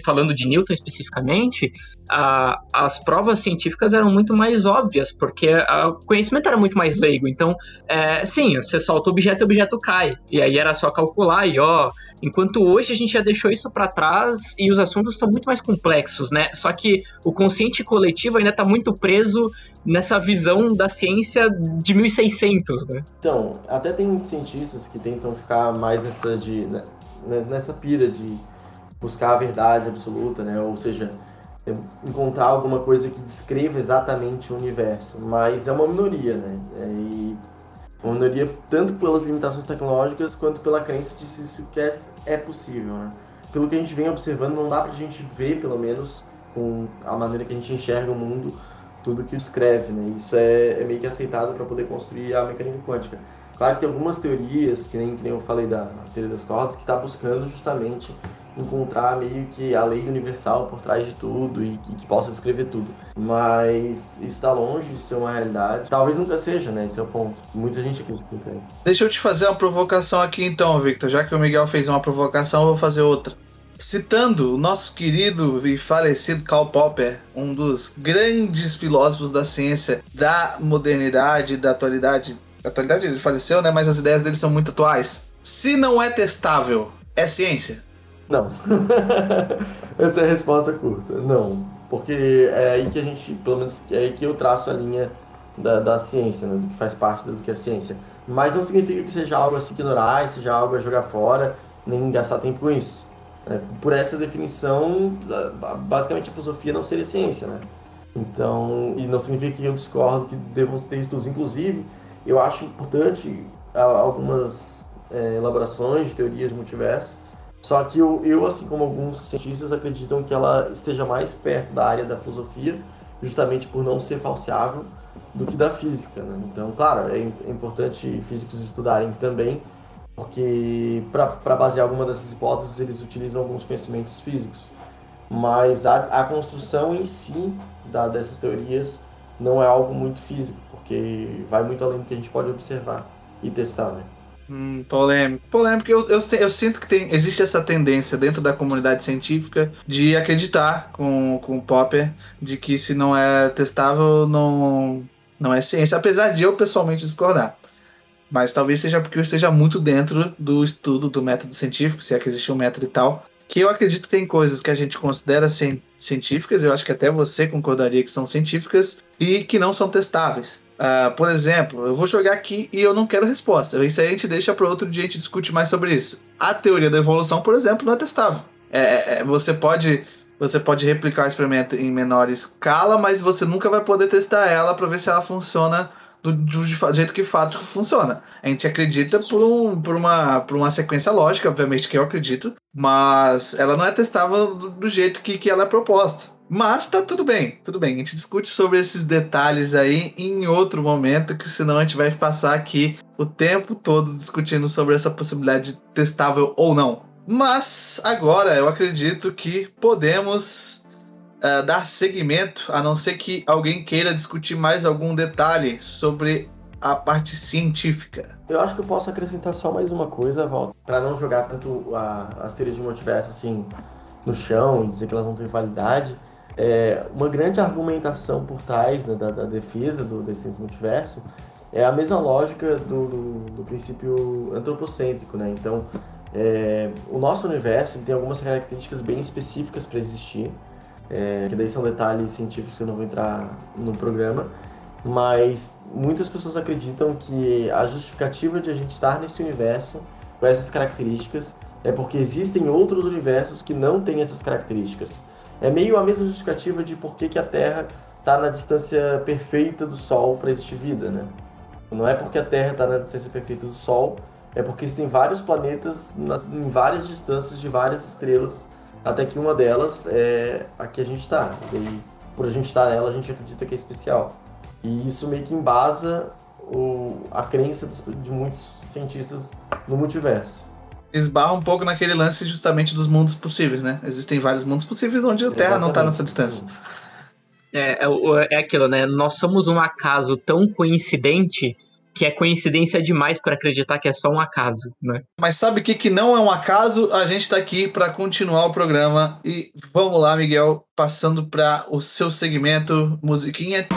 falando de Newton especificamente, a, as provas científicas eram muito mais óbvias, porque o conhecimento era muito mais leigo. Então, é, sim, você solta o objeto e o objeto cai. E aí era só calcular e ó. Enquanto hoje a gente já deixou isso para trás e os assuntos estão muito mais complexos, né? Só que o consciente coletivo ainda está muito preso nessa visão da ciência de 1600, né? Então, até tem cientistas que tentam ficar mais nessa de né, nessa pira de buscar a verdade absoluta, né? Ou seja, encontrar alguma coisa que descreva exatamente o universo, mas é uma minoria, né? É, e uma minoria tanto pelas limitações tecnológicas quanto pela crença de se isso é, é possível, né? Pelo que a gente vem observando, não dá pra gente ver, pelo menos, com a maneira que a gente enxerga o mundo, tudo que descreve, né? Isso é, é meio que aceitado para poder construir a mecânica quântica. Claro que tem algumas teorias, que nem, que nem eu falei da teoria das cordas, que está buscando justamente encontrar meio que a lei universal por trás de tudo e que, que possa descrever tudo. Mas isso está longe de ser uma realidade. Talvez nunca seja, né? Esse é o ponto. Muita gente acredita Deixa eu te fazer uma provocação aqui então, Victor. Já que o Miguel fez uma provocação, eu vou fazer outra. Citando o nosso querido e falecido Karl Popper, um dos grandes filósofos da ciência, da modernidade, da atualidade. Atualidade ele faleceu, né? Mas as ideias dele são muito atuais. Se não é testável, é ciência? Não. Essa é a resposta curta. Não. Porque é aí que a gente, pelo menos, é aí que eu traço a linha da, da ciência, né? do que faz parte do que é ciência. Mas não significa que seja algo a se ignorar, seja algo a jogar fora, nem gastar tempo com isso. É, por essa definição, basicamente a filosofia não seria ciência, né? Então, e não significa que eu discordo que devam ter estudos. Inclusive, eu acho importante algumas é, elaborações de teorias de multiverso, só que eu, eu, assim como alguns cientistas, acreditam que ela esteja mais perto da área da filosofia, justamente por não ser falseável, do que da física. Né? Então, claro, é, é importante físicos estudarem também, porque para basear alguma dessas hipóteses eles utilizam alguns conhecimentos físicos. Mas a, a construção em si da, dessas teorias não é algo muito físico, porque vai muito além do que a gente pode observar e testar, né? Hum, polêmico. Polêmico, eu, eu, eu, sinto que tem, existe essa tendência dentro da comunidade científica de acreditar com, com o Popper de que se não é testável, não, não é ciência. Apesar de eu pessoalmente discordar. Mas talvez seja porque eu esteja muito dentro do estudo do método científico, se é que existe um método e tal. Que eu acredito que tem coisas que a gente considera científicas, eu acho que até você concordaria que são científicas, e que não são testáveis. Uh, por exemplo, eu vou jogar aqui e eu não quero resposta. Isso aí a gente deixa para outro dia a gente discute mais sobre isso. A teoria da evolução, por exemplo, não é testável. É, é, é você pode você pode replicar o experimento em menor escala, mas você nunca vai poder testar ela para ver se ela funciona do, do, jeito que fato funciona. A gente acredita por, um, por, uma, por uma sequência lógica, obviamente que eu acredito, mas ela não é testável do, do jeito que, que ela é proposta. Mas tá tudo bem, tudo bem. A gente discute sobre esses detalhes aí em outro momento, que senão a gente vai passar aqui o tempo todo discutindo sobre essa possibilidade de testável ou não. Mas agora eu acredito que podemos uh, dar seguimento, a não ser que alguém queira discutir mais algum detalhe sobre a parte científica. Eu acho que eu posso acrescentar só mais uma coisa, Walter, para não jogar tanto a, as teorias de multiverso assim no chão e dizer que elas não têm validade. É, uma grande argumentação por trás né, da, da, defesa do, desse multiverso é a mesma lógica do, do, do princípio antropocêntrico, né? Então, é, o nosso universo tem algumas características bem específicas para existir é, que daí são detalhes científicos que eu não vou entrar no programa, mas muitas pessoas acreditam que a justificativa de a gente estar nesse universo com essas características é porque existem outros universos que não têm essas características. É meio a mesma justificativa de por que, que a Terra está na distância perfeita do Sol para existir vida, né? Não é porque a Terra está na distância perfeita do Sol, é porque existem vários planetas nas, em várias distâncias de várias estrelas até que uma delas é a que a gente está. E por a gente estar tá nela, a gente acredita que é especial. E isso meio que embasa o, a crença de muitos cientistas no multiverso. Esbarra um pouco naquele lance justamente dos mundos possíveis, né? Existem vários mundos possíveis onde a Terra não está nessa distância. É, é, é aquilo, né? Nós somos um acaso tão coincidente que é coincidência demais para acreditar que é só um acaso, né? Mas sabe o que, que não é um acaso? A gente está aqui para continuar o programa e vamos lá, Miguel, passando para o seu segmento musiquinha.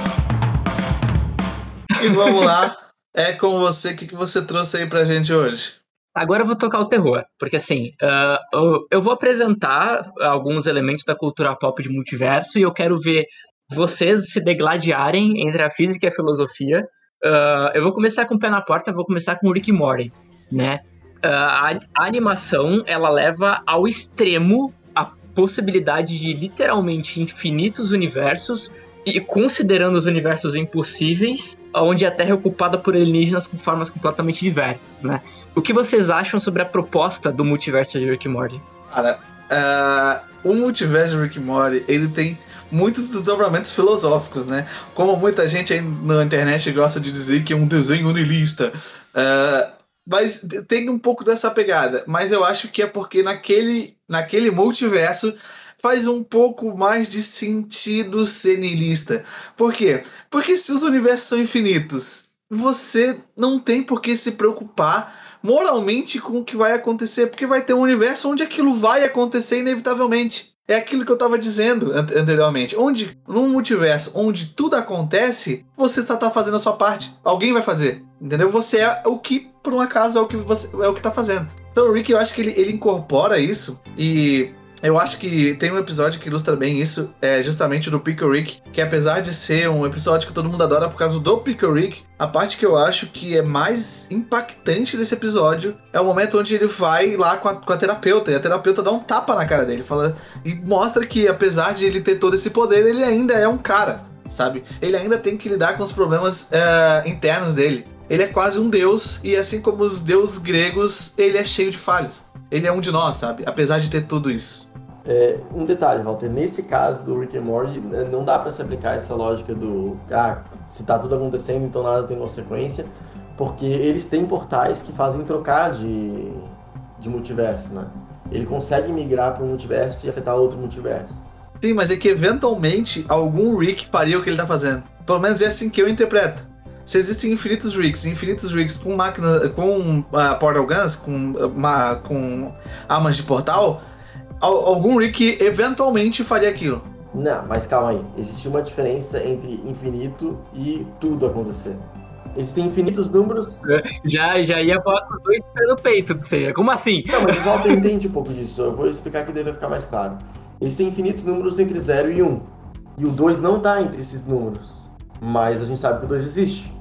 E vamos lá, é com você, o que, que você trouxe aí pra gente hoje? Agora eu vou tocar o terror, porque assim, uh, eu vou apresentar alguns elementos da cultura pop de multiverso e eu quero ver vocês se degladiarem entre a física e a filosofia Uh, eu vou começar com o pé na porta, vou começar com o Rick Morty, né? Uh, a, a, animação, ela leva ao extremo a possibilidade de literalmente infinitos universos e considerando os universos impossíveis, onde a Terra é ocupada por alienígenas com formas completamente diversas, né? O que vocês acham sobre a proposta do multiverso de Rick Morty? Cara, uh, o multiverso de Rick Morty, ele tem muitos desdobramentos filosóficos, né? Como muita gente aí na internet gosta de dizer que é um desenho unilista. Uh, Mas tem um pouco dessa pegada. Mas eu acho que é porque naquele, naquele multiverso faz um pouco mais de sentido ser niilista. Por quê? Porque se os universos são infinitos, você não tem por que se preocupar moralmente com o que vai acontecer, porque vai ter um universo onde aquilo vai acontecer inevitavelmente. É aquilo que eu estava dizendo anteriormente. Onde, num multiverso onde tudo acontece, você está tá fazendo a sua parte. Alguém vai fazer. Entendeu? Você é o que, por um acaso, é o que você é o que tá fazendo. Então o Rick, eu acho que ele, ele incorpora isso e eu acho que tem um episódio que ilustra bem isso, é justamente do Pickle Rick, que apesar de ser um episódio que todo mundo adora por causa do Pickle Rick, a parte que eu acho que é mais impactante desse episódio é o momento onde ele vai lá com a, com a terapeuta, e a terapeuta dá um tapa na cara dele, fala e mostra que apesar de ele ter todo esse poder, ele ainda é um cara, sabe? Ele ainda tem que lidar com os problemas uh, internos dele. Ele é quase um deus, e assim como os deuses gregos, ele é cheio de falhas. Ele é um de nós, sabe? Apesar de ter tudo isso. É, um detalhe, Walter, nesse caso do Rick and Morty, né, não dá para se aplicar essa lógica do ah, se tá tudo acontecendo, então nada tem consequência, porque eles têm portais que fazem trocar de, de multiverso, né? Ele consegue migrar para um multiverso e afetar outro multiverso. Sim, mas é que eventualmente algum Rick faria o que ele tá fazendo. Pelo menos é assim que eu interpreto se existem infinitos rigs, infinitos rigs com máquina, com uh, portal guns, com, uh, com armas de portal, algum rig eventualmente faria aquilo. Não, mas calma aí. Existe uma diferença entre infinito e tudo acontecer. Existem infinitos números. Já, já ia falar com os dois pelo peito do Ceia. Como assim? Não, mas volta entende um pouco disso. Eu vou explicar que deve ficar mais claro. Existem infinitos números entre 0 e 1. Um, e o 2 não está entre esses números. Mas a gente sabe que o 2 existe.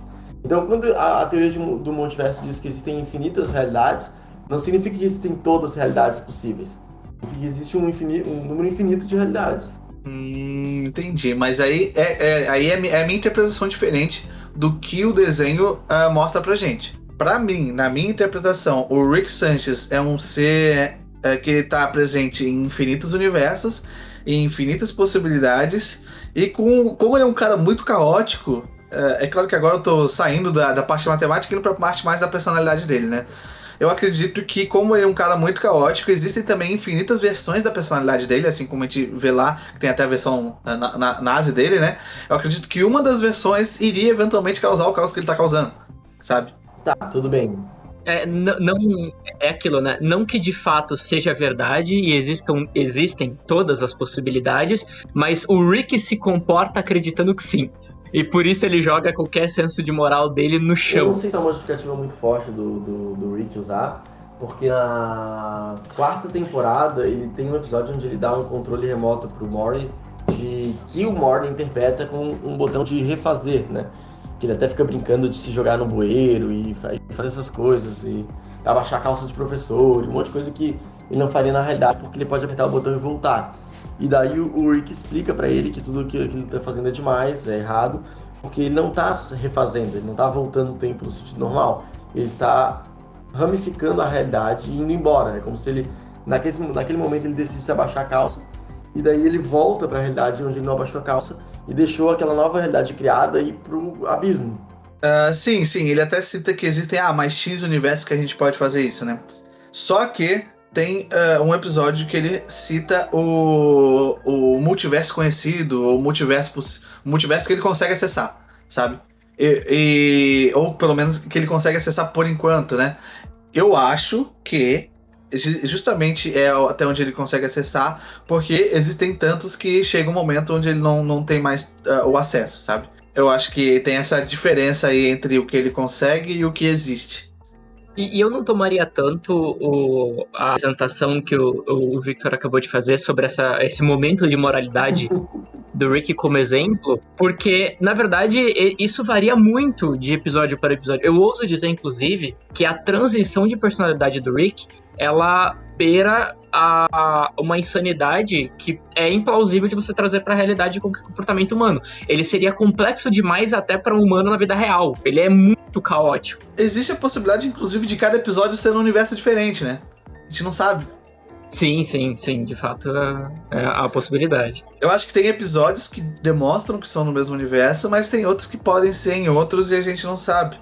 Então, quando a, a teoria de, do multiverso diz que existem infinitas realidades, não significa que existem todas as realidades possíveis. Que existe um, infinito, um número infinito de realidades. Hum, entendi. Mas aí é, é aí é, é, a minha interpretação diferente do que o desenho uh, mostra pra gente. Para mim, na minha interpretação, o Rick Sanchez é um ser uh, que está presente em infinitos universos, em infinitas possibilidades, e com, como ele é um cara muito caótico, é, é, claro que agora eu tô saindo da, da parte matemática e indo pra parte mais da personalidade dele, né? Eu acredito que, como ele é um cara muito caótico, existem também infinitas versões da personalidade dele, assim como a gente vê lá, que tem até a versão na, na, nazi dele, né? Eu acredito que uma das versões iria eventualmente causar o caos que ele tá causando, sabe? Tá, tudo bem. É, não, não, é aquilo, né? Não que de fato seja verdade e existam, existem todas as possibilidades, mas o Rick se comporta acreditando que sim. E por isso ele joga qualquer senso de moral dele no chão. Eu não sei se é uma justificativa muito forte do, do, do Rick usar, porque na quarta temporada ele tem um episódio onde ele dá um controle remoto pro Mori de que o Mori interpreta com um botão de refazer, né? Que ele até fica brincando de se jogar no bueiro e fazer essas coisas e abaixar a calça de professor, e um monte de coisa que ele não faria na realidade porque ele pode apertar o botão e voltar. E daí o, Rick explica para ele que tudo que, que ele tá fazendo é demais, é errado, porque ele não tá refazendo, ele não tá voltando o tempo no sentido normal. Ele tá ramificando a realidade e indo embora. É como se ele, naquele, naquele momento, ele decide se abaixar a calça, e daí ele volta para a realidade onde ele não abaixou a calça e deixou aquela nova realidade criada e pro abismo. Uh, sim, sim, ele até cita que existem ah, mais X universos que a gente pode fazer isso, né? Só que tem uh, um episódio que ele cita o, o multiverso conhecido, o multiverso, multiverso que ele consegue acessar, sabe? E, e, ou pelo menos que ele consegue acessar por enquanto, né? Eu acho que justamente é até onde ele consegue acessar, porque existem tantos que chega um momento onde ele não, não tem mais uh, o acesso, sabe? Eu acho que tem essa diferença aí entre o que ele consegue e o que existe. E, e, eu não tomaria tanto o, a apresentação que o, o Victor acabou de fazer sobre essa, esse momento de moralidade do Rick como exemplo, porque, na verdade, isso varia muito de episódio para episódio. Eu ouso dizer, inclusive, que a transição de personalidade do Rick ela beira a, uma insanidade que é implausível de você trazer para a realidade com o comportamento humano. Ele seria complexo demais até para um humano na vida real. Ele é muito caótico. Existe a possibilidade, inclusive, de cada episódio ser um universo diferente, né? A gente não sabe. Sim, sim, sim, de fato é, é a possibilidade. Eu acho que tem episódios que demonstram que são no mesmo universo, mas tem outros que podem ser em outros e a gente não sabe.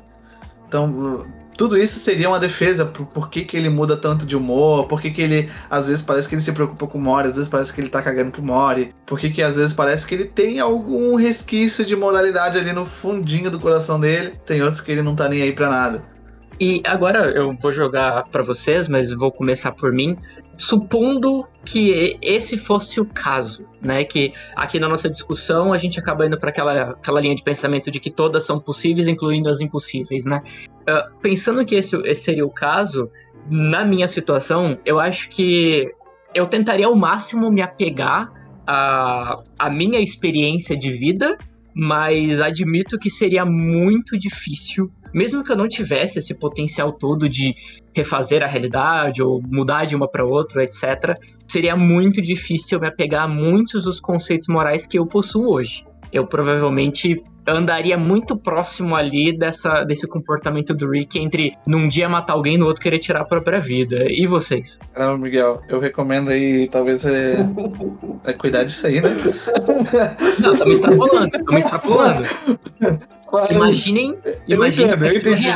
Então, tudo isso seria uma defesa por, por que, que ele muda tanto de humor, por que, que ele, às vezes, parece que ele se preocupa com o Mori, às vezes parece que ele tá cagando pro Mori, por que, que às vezes parece que ele tem algum resquício de moralidade ali no fundinho do coração dele, tem outros que ele não tá nem aí pra nada. E agora eu vou jogar para vocês, mas vou começar por mim. Supondo que esse fosse o caso, né? Que aqui na nossa discussão a gente acaba indo para aquela, aquela linha de pensamento de que todas são possíveis, incluindo as impossíveis, né? Uh, pensando que esse, esse seria o caso, na minha situação, eu acho que eu tentaria ao máximo me apegar à, à minha experiência de vida, mas admito que seria muito difícil mesmo que eu não tivesse esse potencial todo de refazer a realidade ou mudar de uma para outra, etc., seria muito difícil me apegar a muitos dos conceitos morais que eu possuo hoje. Eu provavelmente andaria muito próximo ali dessa, desse comportamento do Rick entre num dia matar alguém no outro querer tirar a própria vida. E vocês? Caramba, Miguel, eu recomendo aí, talvez, é, é cuidar disso aí, né? Não, me extrapolando, me extrapolando. Imaginem, imaginem. Eu, eu entendi,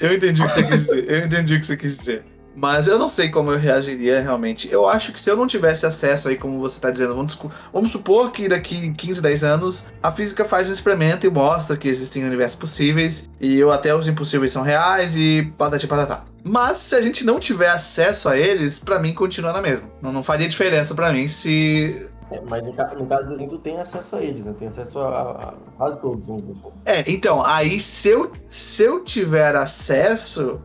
eu entendi o que você quis dizer. Eu entendi o que você quis dizer. Mas eu não sei como eu reagiria realmente. Eu acho que se eu não tivesse acesso aí, como você está dizendo, vamos, vamos, supor que daqui 15, 10 anos a física faz um experimento e mostra que existem universos possíveis e eu, até os impossíveis são reais e patati patatá. Mas se a gente não tiver acesso a eles, para mim continua na mesma. Não, não faria diferença para mim se é, mas no, no caso do tu tem acesso a eles, né? Tem acesso a, a quase todos, vamos dizer assim. É, então, aí se eu, se eu tiver acesso,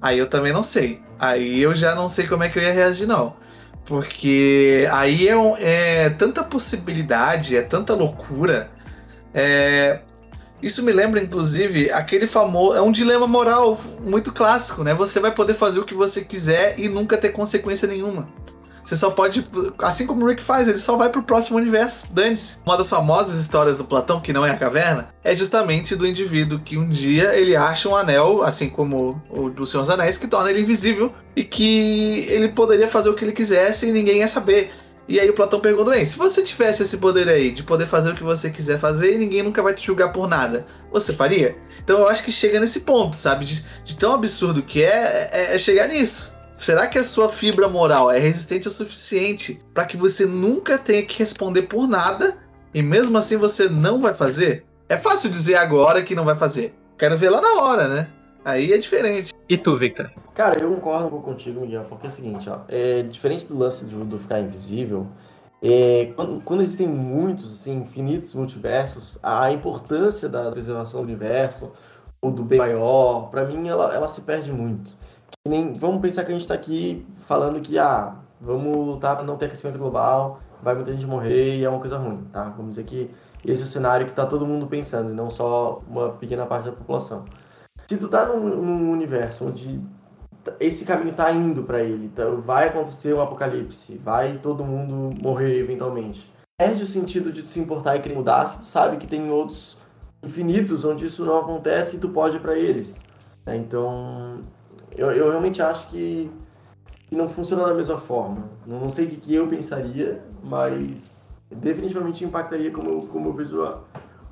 aí eu também não sei. Aí eu já não sei como é que eu ia reagir, não. Porque aí é, é tanta possibilidade, é tanta loucura. É, isso me lembra, inclusive, aquele famoso. É um dilema moral muito clássico, né? Você vai poder fazer o que você quiser e nunca ter consequência nenhuma. Você só pode. Assim como o Rick faz, ele só vai pro próximo universo. Dane-se. Uma das famosas histórias do Platão, que não é a caverna, é justamente do indivíduo que um dia ele acha um anel, assim como o do Senhor dos Anéis, que torna ele invisível e que ele poderia fazer o que ele quisesse e ninguém ia saber. E aí o Platão pergunta, bem, se você tivesse esse poder aí de poder fazer o que você quiser fazer e ninguém nunca vai te julgar por nada, você faria? Então eu acho que chega nesse ponto, sabe? De, de tão absurdo que é, é, é chegar nisso. Será que a sua fibra moral é resistente o suficiente para que você nunca tenha que responder por nada e mesmo assim você não vai fazer? É fácil dizer agora que não vai fazer. Quero ver lá na hora, né? Aí é diferente. E tu, Victor? Cara, eu concordo um pouco contigo, Miguel, porque é o seguinte, ó. É diferente do lance do, do ficar invisível. É, quando, quando, existem muitos, assim, infinitos multiversos, a importância da preservação do universo, ou do bem maior, para mim ela, ela se perde muito nem, vamos pensar que a gente está aqui falando que, ah, vamos lutar para não ter aquecimento global, vai muita gente morrer e é uma coisa ruim, tá? Vamos dizer que esse é o cenário que está todo mundo pensando, e não só uma pequena parte da população. Se tu tá num, num universo onde esse caminho tá indo para ele, então vai acontecer um apocalipse, vai todo mundo morrer eventualmente. Perde o sentido de tu se importar e querer mudar se tu sabe que tem outros infinitos onde isso não acontece e tu pode para eles. Então, eu, eu realmente acho que, que não funciona da mesma forma. Não, não sei o que, que eu pensaria, mas definitivamente impactaria como, eu, como eu vejo a,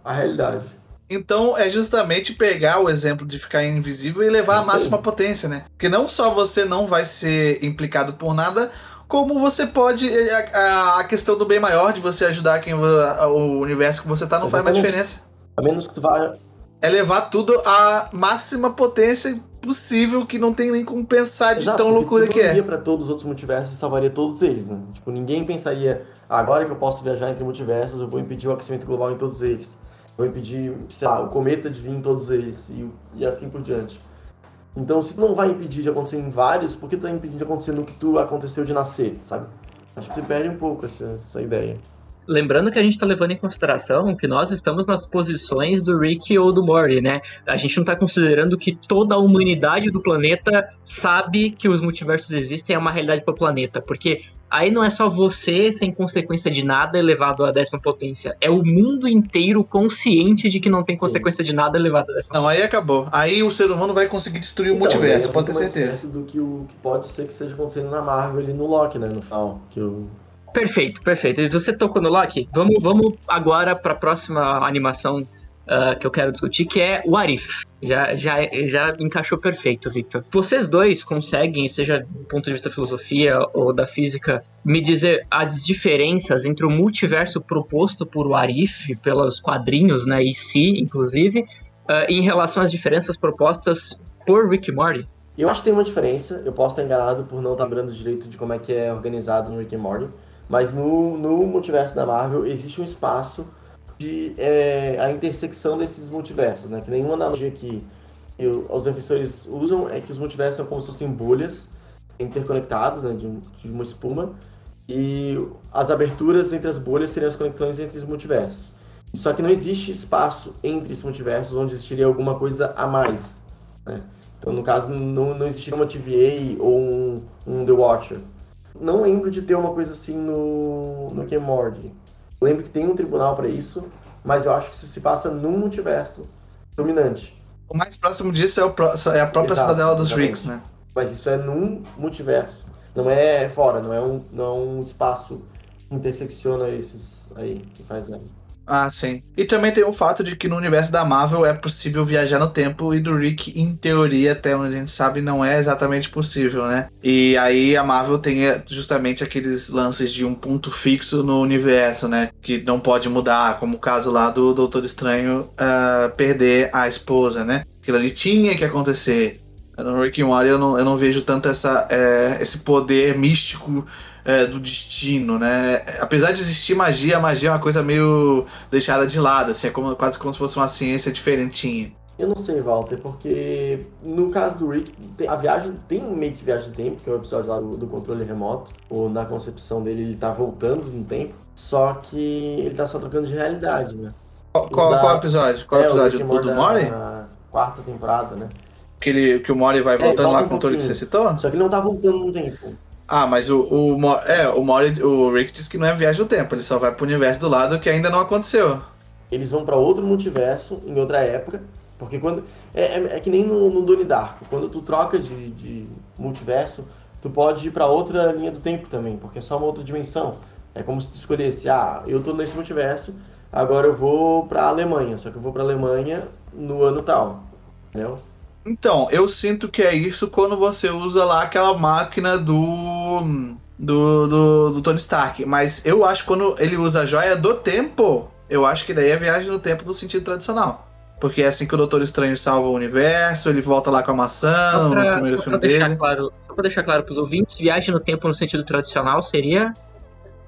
a realidade. Então é justamente pegar o exemplo de ficar invisível e levar à máxima potência, né? Porque não só você não vai ser implicado por nada, como você pode. A, a questão do bem maior, de você ajudar quem o universo que você tá, não Exatamente. faz mais diferença. A menos que tu vá. É levar tudo à máxima potência possível que não tem nem como pensar de Exato, tão loucura que é. para todos os outros multiversos e salvaria todos eles, né? Tipo, ninguém pensaria, agora que eu posso viajar entre multiversos, eu vou impedir o aquecimento global em todos eles. Vou impedir, sei lá, o cometa de vir em todos eles e, e assim por diante. Então, se tu não vai impedir de acontecer em vários, por que tu tá impedindo de acontecer no que tu aconteceu de nascer, sabe? Acho que se perde um pouco essa, essa ideia. Lembrando que a gente está levando em consideração que nós estamos nas posições do Rick ou do Morty, né? A gente não está considerando que toda a humanidade do planeta sabe que os multiversos existem, é uma realidade para o planeta. Porque aí não é só você sem consequência de nada elevado à décima potência. É o mundo inteiro consciente de que não tem consequência Sim. de nada elevado à décima Não, aí acabou. Aí o ser humano vai conseguir destruir então, o multiverso, pode ter certeza. do que o que pode ser que esteja acontecendo na Marvel ali no Loki, né? No final. Que o Perfeito, perfeito. E você tocou no Loki? Vamos, vamos agora para a próxima animação uh, que eu quero discutir, que é o Arif. Já, já, já encaixou perfeito, Victor. Vocês dois conseguem, seja do ponto de vista da filosofia ou da física, me dizer as diferenças entre o multiverso proposto por Arif, pelos quadrinhos, né, e si, inclusive, uh, em relação às diferenças propostas por Rick Morty? Eu acho que tem uma diferença, eu posso estar enganado por não estar lembrando direito de como é que é organizado no Rick Morty, mas no, no multiverso da Marvel existe um espaço de é, a intersecção desses multiversos, né? Que nenhuma analogia que eu, os defensores usam é que os multiversos são como se fossem bolhas interconectados, né? De, de uma espuma, e as aberturas entre as bolhas seriam as conexões entre os multiversos. Só que não existe espaço entre esses multiversos onde existiria alguma coisa a mais, né? Então, no caso, não, não existiria uma TVA ou um, um The Watcher. Não lembro de ter uma coisa assim no, no Game Morty. Lembro que tem um tribunal para isso, mas eu acho que isso se passa num multiverso dominante. O mais próximo disso é, é a própria Exato, cidadela dos. Ricks, né? Mas isso é num multiverso. Não é fora, não é um, não é um espaço que intersecciona esses aí que faz. Né? Ah, sim. E também tem o fato de que no universo da Marvel é possível viajar no tempo e do Rick, em teoria, até onde a gente sabe, não é exatamente possível, né? E aí a Marvel tem é, justamente aqueles lances de um ponto fixo no universo, né? Que não pode mudar, como o caso lá do Doutor Estranho uh, perder a esposa, né? Aquilo ali tinha que acontecer. No Rick and Morty eu não, eu não vejo tanto essa, é, esse poder místico é, do destino, né? Apesar de existir magia, a magia é uma coisa meio deixada de lado, assim, é como, quase como se fosse uma ciência diferentinha. Eu não sei, Walter, porque no caso do Rick, a viagem tem meio que viagem no tempo, que é o episódio lá do, do controle remoto, ou na concepção dele ele tá voltando no tempo, só que ele tá só trocando de realidade, né? Qual, qual, da... qual episódio? Qual é, episódio? O, o do Mori? quarta temporada, né? Que, ele, que o Mori vai é, voltando é, lá com o controle que você citou? Só que ele não tá voltando no tempo. Ah, mas o, o, é, o, Mori, o Rick diz que não é viagem no tempo, ele só vai pro universo do lado que ainda não aconteceu. Eles vão para outro multiverso, em outra época, porque quando. É, é, é que nem no, no Donnie Darko, quando tu troca de, de multiverso, tu pode ir para outra linha do tempo também, porque é só uma outra dimensão. É como se tu escolhesse, ah, eu tô nesse multiverso, agora eu vou pra Alemanha, só que eu vou pra Alemanha no ano tal, entendeu? Então, eu sinto que é isso quando você usa lá aquela máquina do. do, do, do Tony Stark. Mas eu acho que quando ele usa a joia do tempo, eu acho que daí é viagem no tempo no sentido tradicional. Porque é assim que o Doutor Estranho salva o universo, ele volta lá com a maçã pra, no primeiro filme dele. Claro, só pra deixar claro pros ouvintes, viagem no tempo no sentido tradicional seria.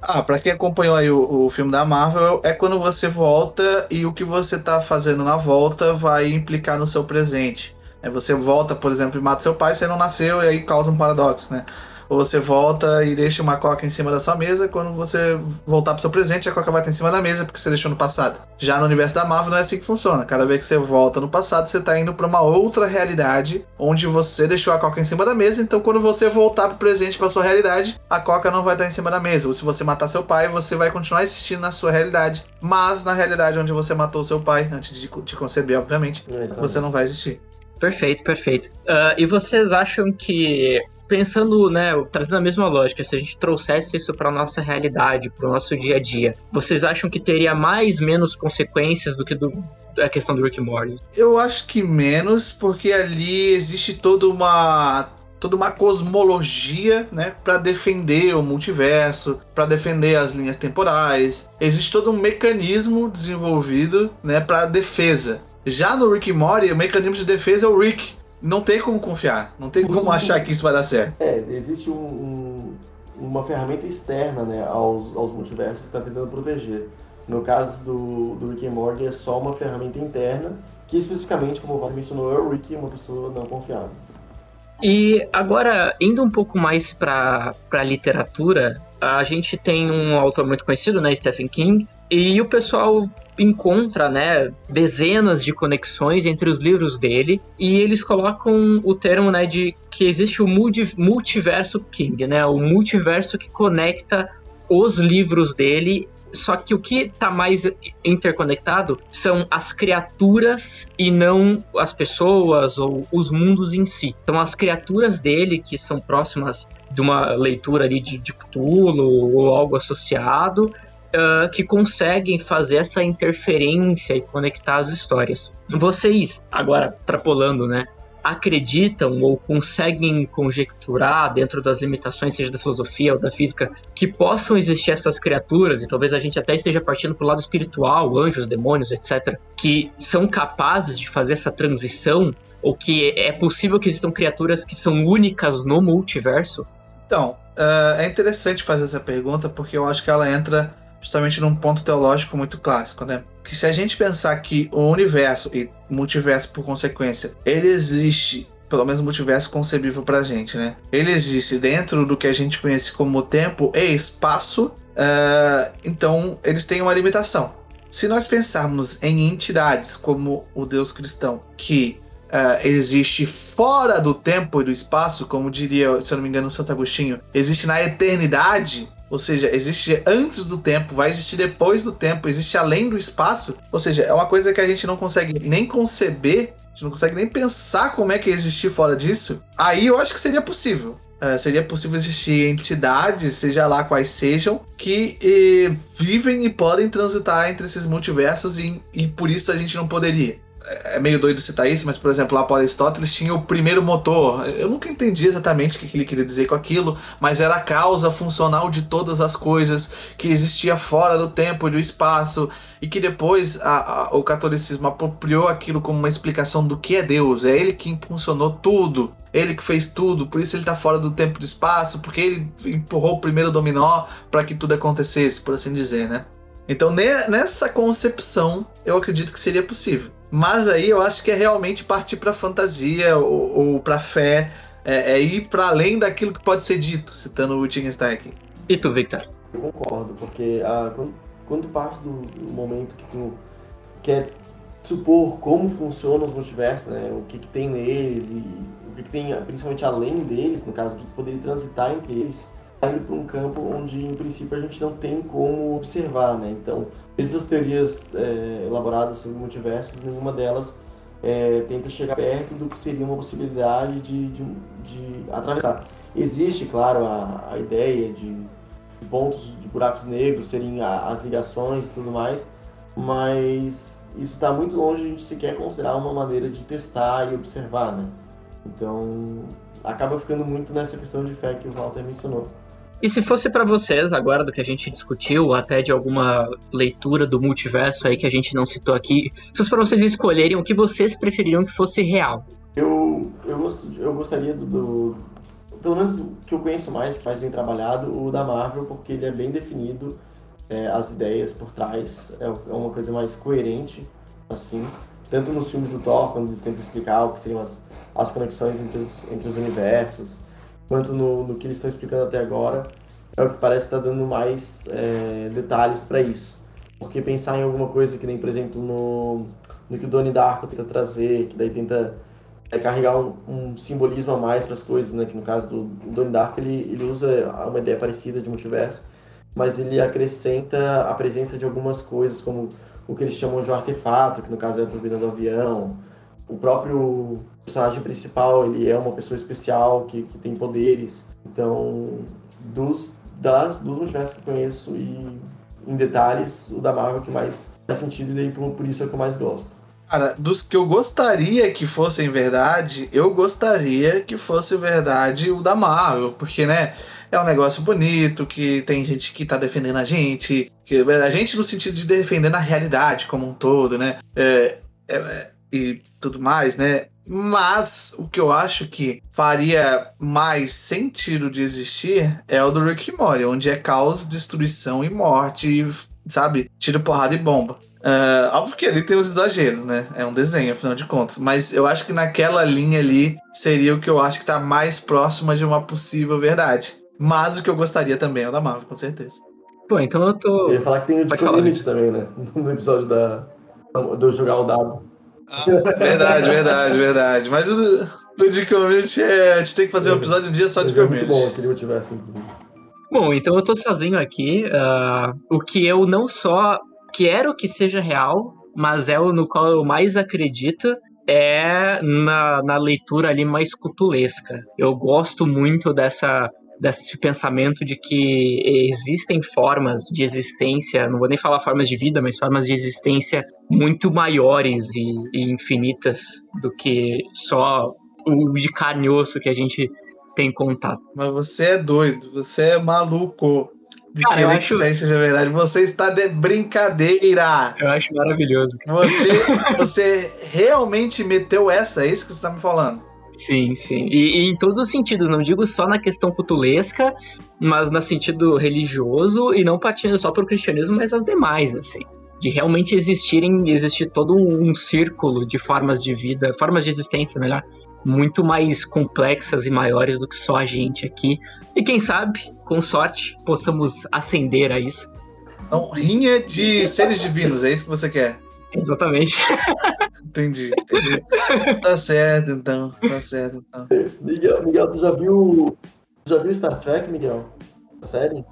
Ah, pra quem acompanhou aí o, o filme da Marvel, é quando você volta e o que você tá fazendo na volta vai implicar no seu presente. Aí você volta, por exemplo, e mata seu pai, você não nasceu e aí causa um paradoxo, né? Ou você volta e deixa uma coca em cima da sua mesa, quando você voltar pro seu presente, a coca vai estar em cima da mesa porque você deixou no passado. Já no universo da Marvel não é assim que funciona. Cada vez que você volta no passado, você tá indo para uma outra realidade onde você deixou a coca em cima da mesa, então quando você voltar pro presente, pra sua realidade, a coca não vai estar em cima da mesa. Ou se você matar seu pai, você vai continuar existindo na sua realidade, mas na realidade onde você matou seu pai, antes de te conceber, obviamente, você não vai existir. Perfeito, perfeito. Uh, e vocês acham que, pensando, né, trazendo a mesma lógica, se a gente trouxesse isso para nossa realidade, para o nosso dia a dia, vocês acham que teria mais, menos consequências do que do, a questão do Rick Morty? Eu acho que menos, porque ali existe toda uma toda uma cosmologia, né, para defender o multiverso, para defender as linhas temporais. Existe todo um mecanismo desenvolvido, né, para defesa. Já no Rick Mori, o mecanismo de defesa é o Rick. Não tem como confiar, não tem como achar que isso vai dar certo. É, existe um, um, uma ferramenta externa né, aos, aos multiversos que está tentando proteger. No caso do, do Rick and Morty, é só uma ferramenta interna, que especificamente, como o Walter mencionou, é o Rick, uma pessoa não confiável. E agora, indo um pouco mais para a literatura, a gente tem um autor muito conhecido, né, Stephen King, e o pessoal encontra, né, dezenas de conexões entre os livros dele e eles colocam o termo, né, de que existe o multiverso King, né, o multiverso que conecta os livros dele só que o que está mais interconectado são as criaturas e não as pessoas ou os mundos em si. São as criaturas dele que são próximas de uma leitura ali de, de Cthulhu ou algo associado uh, que conseguem fazer essa interferência e conectar as histórias. Vocês, agora extrapolando, né? acreditam ou conseguem conjecturar dentro das limitações, seja da filosofia ou da física, que possam existir essas criaturas, e talvez a gente até esteja partindo para o lado espiritual, anjos, demônios, etc., que são capazes de fazer essa transição, ou que é possível que existam criaturas que são únicas no multiverso? Então, uh, é interessante fazer essa pergunta porque eu acho que ela entra justamente num ponto teológico muito clássico, né? Que se a gente pensar que o universo e multiverso por consequência, ele existe pelo menos multiverso concebível pra gente, né? Ele existe dentro do que a gente conhece como tempo e espaço, uh, então eles têm uma limitação. Se nós pensarmos em entidades como o Deus cristão, que uh, existe fora do tempo e do espaço, como diria, se eu não me engano, Santo Agostinho, existe na eternidade, ou seja, existe antes do tempo, vai existir depois do tempo, existe além do espaço. Ou seja, é uma coisa que a gente não consegue nem conceber, a gente não consegue nem pensar como é que existir fora disso. Aí eu acho que seria possível. Uh, seria possível existir entidades, seja lá quais sejam, que eh, vivem e podem transitar entre esses multiversos e, e por isso a gente não poderia é meio doido citar isso, mas por exemplo, lá para Aristóteles tinha o primeiro motor. Eu nunca entendi exatamente o que ele queria dizer com aquilo, mas era a causa funcional de todas as coisas que existia fora do tempo e do espaço, e que depois a, a, o catolicismo apropriou aquilo como uma explicação do que é Deus. É ele que impulsionou tudo, ele que fez tudo, por isso ele está fora do tempo e do espaço, porque ele empurrou o primeiro dominó para que tudo acontecesse, por assim dizer, né? Então, nessa concepção, eu acredito que seria possível. Mas aí eu acho que é realmente partir para fantasia ou, ou para fé, é, é ir para além daquilo que pode ser dito, citando o Wittgenstein. E tu, Victor? Eu concordo, porque ah, quando, quando parte do momento que tu quer supor como funcionam os multiversos, né, o que, que tem neles e o que, que tem principalmente além deles, no caso, o que, que poderia transitar entre eles, tá indo para um campo onde, em princípio, a gente não tem como observar, né? Então, essas teorias é, elaboradas sobre multiversos, nenhuma delas é, tenta chegar perto do que seria uma possibilidade de, de, de atravessar. Existe, claro, a, a ideia de pontos de buracos negros serem as ligações e tudo mais, mas isso está muito longe de a gente sequer considerar uma maneira de testar e observar, né? Então, acaba ficando muito nessa questão de fé que o Walter mencionou. E se fosse para vocês, agora do que a gente discutiu, até de alguma leitura do multiverso aí que a gente não citou aqui, se fosse pra vocês escolherem o que vocês prefeririam que fosse real? Eu, eu, gost, eu gostaria do, do, Pelo menos do que eu conheço mais, que faz bem trabalhado, o da Marvel, porque ele é bem definido, é, as ideias por trás, é, é uma coisa mais coerente, assim. Tanto nos filmes do Thor, quando eles tentam explicar o que seriam as, as conexões entre os, entre os universos quanto no, no que eles estão explicando até agora, é o que parece estar dando mais é, detalhes para isso. Porque pensar em alguma coisa que nem, por exemplo, no, no que o Donnie Darko tenta trazer, que daí tenta é, carregar um, um, simbolismo a mais para as coisas, né? Que no caso do Donnie Darko ele, ele usa uma ideia parecida de multiverso, mas ele acrescenta a presença de algumas coisas, como o que eles chamam de artefato, que no caso é a turbina do avião, o próprio personagem principal, ele é uma pessoa especial, que, que tem poderes. Então, dos, das, dos multiversos que eu conheço e em detalhes, o da Marvel que mais faz sentido e daí por, por isso é o que eu mais gosto. Cara, dos que eu gostaria que fossem verdade, eu gostaria que fosse verdade o da Marvel, porque, né, é um negócio bonito, que tem gente que tá defendendo a gente, que a gente no sentido de defendendo a realidade como um todo, né? É, é, e tudo mais, né? Mas o que eu acho que faria mais sentido de existir é o do Rick Morty, onde é caos, destruição e morte, sabe? Tiro, porrada e bomba. Uh, óbvio que ali tem os exageros, né? É um desenho, afinal de contas. Mas eu acho que naquela linha ali seria o que eu acho que tá mais próxima de uma possível verdade. Mas o que eu gostaria também é o da Marvel, com certeza. Pô, então eu tô. Eu ia falar que tem o de Limit também, né? No episódio da. Do jogar o dado. Ah, verdade, verdade, verdade. Mas o, o de community é. A gente tem que fazer um episódio um dia só de community. É muito bom aquele multiverso, inclusive. Bom, então eu tô sozinho aqui. Uh, o que eu não só quero que seja real, mas é o no qual eu mais acredito é na, na leitura ali mais cutulesca. Eu gosto muito dessa desse pensamento de que existem formas de existência, não vou nem falar formas de vida, mas formas de existência muito maiores e, e infinitas do que só o de carne e osso que a gente tem contato. Mas você é doido, você é maluco de Cara, querer acho- que isso aí seja verdade. Você está de brincadeira. Eu acho maravilhoso. Você, você realmente meteu essa, é isso que você está me falando? Sim, sim. E, e em todos os sentidos, não digo só na questão cutulesca, mas no sentido religioso e não partindo só pro cristianismo, mas as demais, assim. De realmente existirem, existir todo um, um círculo de formas de vida, formas de existência, melhor, muito mais complexas e maiores do que só a gente aqui. E quem sabe, com sorte, possamos ascender a isso. Então, rinha de seres divinos, é isso que você quer? Exatamente. Entendi, entendi. Tá certo, então. Tá certo, então. Miguel, Miguel, tu já viu. Tu já viu Star Trek, Miguel? A série?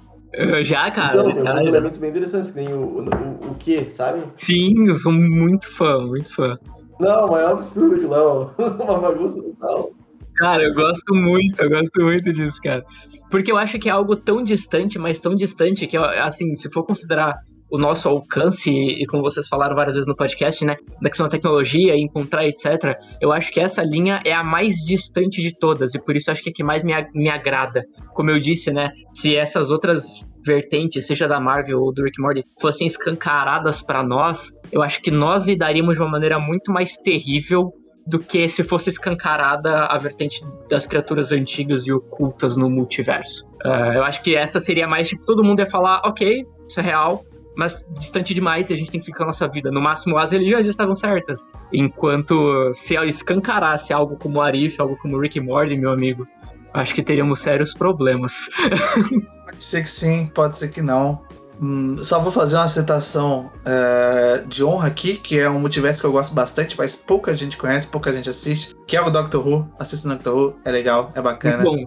Já, cara. então, tem uns elementos bem interessantes, que nem o, o, o, o que, sabe? Sim, eu sou muito fã, muito fã. Não, mas é um absurdo aquilo lá, ó. Uma bagunça total. Cara, eu gosto muito, eu gosto muito disso, cara. Porque eu acho que é algo tão distante, mas tão distante que, assim, se for considerar o nosso alcance, e como vocês falaram várias vezes no podcast, né, da questão da tecnologia, encontrar, etc., eu acho que essa linha é a mais distante de todas, e por isso acho que é que mais me, me agrada. Como eu disse, né, se essas outras vertentes, seja da Marvel ou do Rick Morty, fossem escancaradas pra nós, eu acho que nós lidaríamos de uma maneira muito mais terrível do que se fosse escancarada a vertente das criaturas antigas e ocultas no multiverso. Ah, eu acho que essa seria mais tipo, todo mundo ia falar, ok, isso é real, mas distante demais e a gente tem que ficar a nossa vida. No máximo, as religiões estavam certas. Enquanto se eu escancarasse algo como Arif, algo como Rick Morty, meu amigo, acho que teríamos sérios problemas. Pode ser que sim, pode ser que não. Hum, só vou fazer uma citação é, de honra aqui, que é um multiverso que eu gosto bastante, mas pouca gente conhece, pouca gente assiste, que é o Doctor Who. Assista o Doctor Who, é legal, é bacana. Bom.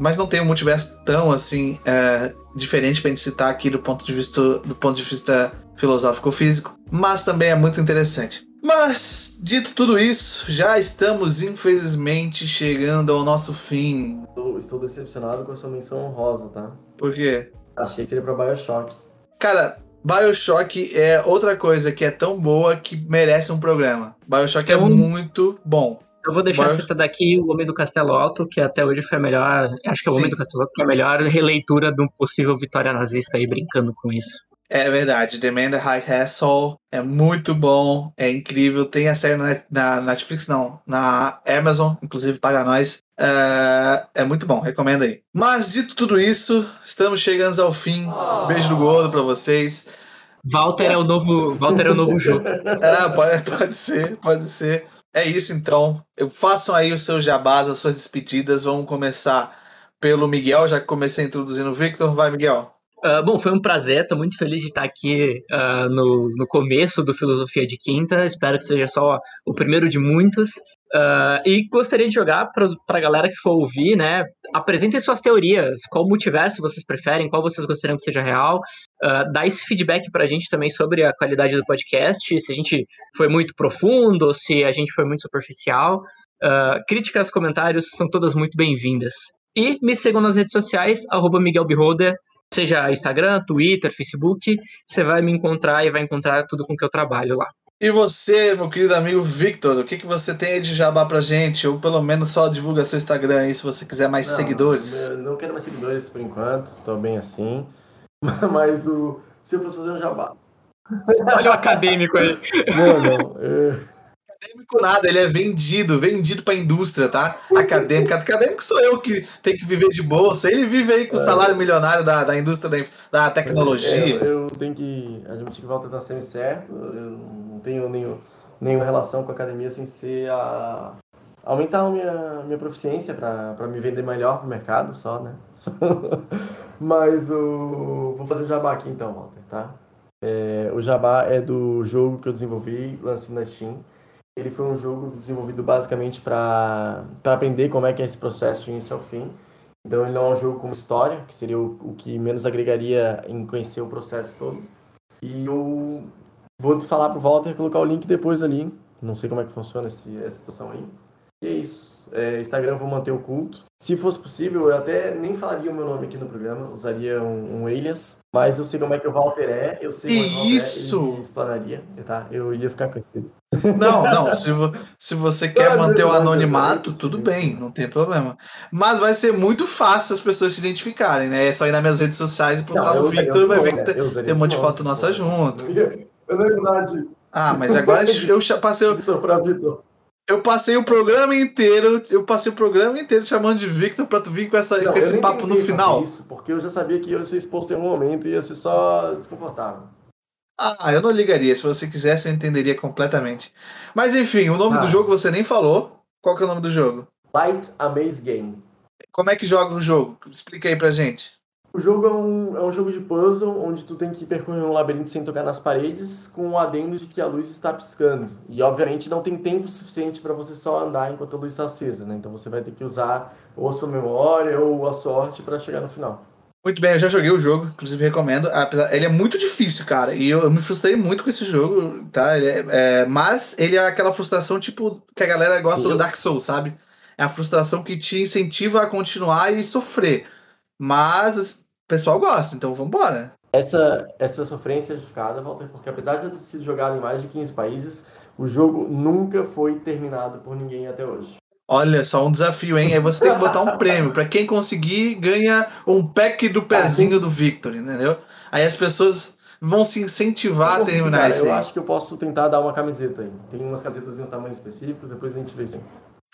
mas não tem um multiverso tão assim é, diferente pra gente citar aqui do ponto de vista do ponto de vista filosófico físico, mas também é muito interessante. Mas dito tudo isso, já estamos infelizmente chegando ao nosso fim. Estou, estou decepcionado com a sua menção honrosa, tá? Por quê? Achei que seria pra Bioshock. Cara, BioShock é outra coisa que é tão boa que merece um programa. BioShock é Então- muito bom. Eu vou deixar Bora. citado aqui o Homem do Castelo Alto, que até hoje foi a melhor. Acho que é o Sim. Homem do Castelo Alto foi a melhor releitura de um possível vitória nazista aí, brincando com isso. É verdade, The Man High Castle é muito bom, é incrível. Tem a série na, na Netflix, não, na Amazon, inclusive paga nós. É, é muito bom, recomendo aí. Mas dito tudo isso, estamos chegando ao fim. Beijo do gordo pra vocês. Walter é o novo, Walter é o novo jogo. Ah, pode, pode ser, pode ser. É isso então. Eu façam aí os seus jabás, as suas despedidas. Vamos começar pelo Miguel, já que comecei introduzindo o Victor. Vai, Miguel. Ah, bom, foi um prazer, tô muito feliz de estar aqui ah, no, no começo do Filosofia de Quinta. Espero que seja só o primeiro de muitos. Ah, e gostaria de jogar para a galera que for ouvir, né? Apresentem suas teorias. Qual multiverso vocês preferem? Qual vocês gostariam que seja real? Ah, dá esse feedback pra gente também sobre a qualidade do podcast, se a gente foi muito profundo, ou se a gente foi muito superficial. Ah, críticas, comentários são todas muito bem-vindas. E me sigam nas redes sociais, arroba seja Instagram, Twitter, Facebook, você vai me encontrar e vai encontrar tudo com que eu trabalho lá. E você, meu querido amigo Victor, o que, que você tem aí de jabá pra gente? Ou pelo menos só divulga seu Instagram aí se você quiser mais Não, seguidores. eu Não quero mais seguidores por enquanto, tô bem assim. Mas o. Se eu fosse fazer um jabá. Olha o acadêmico aí. Não, não. é, Acadêmico nada, ele é vendido, vendido pra indústria, tá? Acadêmico. Acadêmico sou eu que tenho que viver de bolsa. Ele vive aí com o salário milionário da, da indústria da, da tecnologia. Eu, eu tenho que admitir que o Walter tá sempre certo. Eu não tenho nenhum, nenhuma relação com a academia sem ser a. Aumentar a minha, minha proficiência pra, pra me vender melhor pro mercado só, né? Só- Mas o. Vou fazer o jabá aqui então, Walter, tá? É, o jabá é do jogo que eu desenvolvi, lancei na Steam. Ele foi um jogo desenvolvido basicamente para aprender como é que é esse processo de início ao fim. Então ele não é um jogo com história, que seria o, o que menos agregaria em conhecer o processo todo. E eu vou falar pro Walter colocar o link depois ali. Não sei como é que funciona esse, essa situação aí. E é isso. É, Instagram eu vou manter oculto. Se fosse possível, eu até nem falaria o meu nome aqui no programa, usaria um, um alias. Mas eu sei como é que o Walter é, eu sei como é Walter Isso! é, ele explanaria, tá? Eu ia ficar conhecido. Não, não. Se, vo- se você quer Não, manter o não, anonimato, não, tudo não, bem, não. não tem problema. Mas vai ser muito fácil as pessoas se identificarem, né? É só ir nas minhas redes sociais e procurar o Victor, vai ver que né? tem, tem um monte de foto nossa pô. junto. Eu ia- eu não ia mudar de Ah, mas agora eu passei, Vitor pra Vitor. Eu passei o programa inteiro, eu passei o programa inteiro chamando de Victor pra tu vir com, essa, Não, com esse papo no final. Isso, porque eu já sabia que ia ser exposto em algum momento e ia ser só desconfortável. Ah, eu não ligaria. Se você quisesse, eu entenderia completamente. Mas enfim, o nome Ah. do jogo você nem falou. Qual que é o nome do jogo? Light Amaze Game. Como é que joga o jogo? Explica aí pra gente. O jogo é um, é um jogo de puzzle onde tu tem que percorrer um labirinto sem tocar nas paredes, com o adendo de que a luz está piscando. E obviamente não tem tempo suficiente para você só andar enquanto a luz está acesa, né? Então você vai ter que usar ou a sua memória ou a sorte para chegar no final. Muito bem, eu já joguei o jogo, inclusive recomendo. Ele é muito difícil, cara. E eu, eu me frustrei muito com esse jogo, tá? Ele é- é, mas ele é aquela frustração, tipo, que a galera gosta do Eu- Dark Souls, sabe? É a frustração que te incentiva a continuar e sofrer. Mas o pessoal gosta, então vambora. Essa, essa sofrência é justificada, Walter, porque apesar de ter sido jogado em mais de 15 países, o jogo nunca foi terminado por ninguém até hoje. Olha só, um desafio, hein? Aí você tem que botar um prêmio. Pra quem conseguir, ganha um pack do pezinho do Victor, entendeu? Aí as pessoas vão se incentivar a consegui, terminar isso Eu acho que eu posso tentar dar uma camiseta aí. Tem umas camisetas em tamanhos específicos, depois a gente vê isso.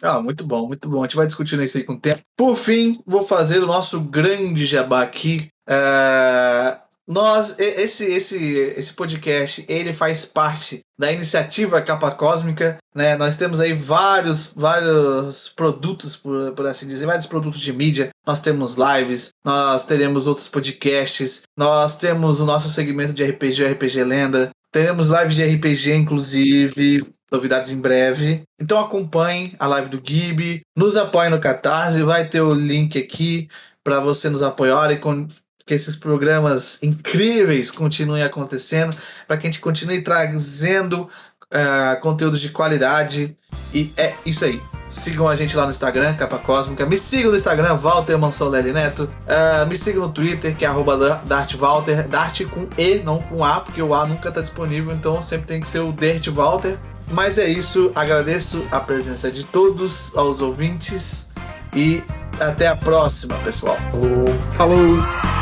Ah, muito bom, muito bom. A gente vai discutindo isso aí com o tempo. Por fim, vou fazer o nosso grande jabá aqui. É, Nós, esse, esse, esse podcast, ele faz parte da iniciativa Capa Cósmica, né? Nós temos aí vários, vários produtos, por, por assim dizer, vários produtos de mídia. Nós temos lives, nós teremos outros podcasts, nós temos o nosso segmento de RPG, RPG Lenda, teremos lives de RPG, inclusive, novidades em breve. Então acompanhe a live do Gibi, nos apoie no Catarse, vai ter o link aqui para você nos apoiar e com que esses programas incríveis continuem acontecendo, para que a gente continue trazendo ah, conteúdos de qualidade. E é isso aí. Sigam a gente lá no Instagram, Capa Cósmica. Me sigam no Instagram, Walter Mansão Lely Neto. Ah, me sigam no Twitter, que é arroba Da- Dart. Dart com E, não com A, porque o A nunca está disponível, então sempre tem que ser o Dert Walter. Mas é isso, agradeço a presença de todos, aos ouvintes e até a próxima, pessoal. Falou. Falou!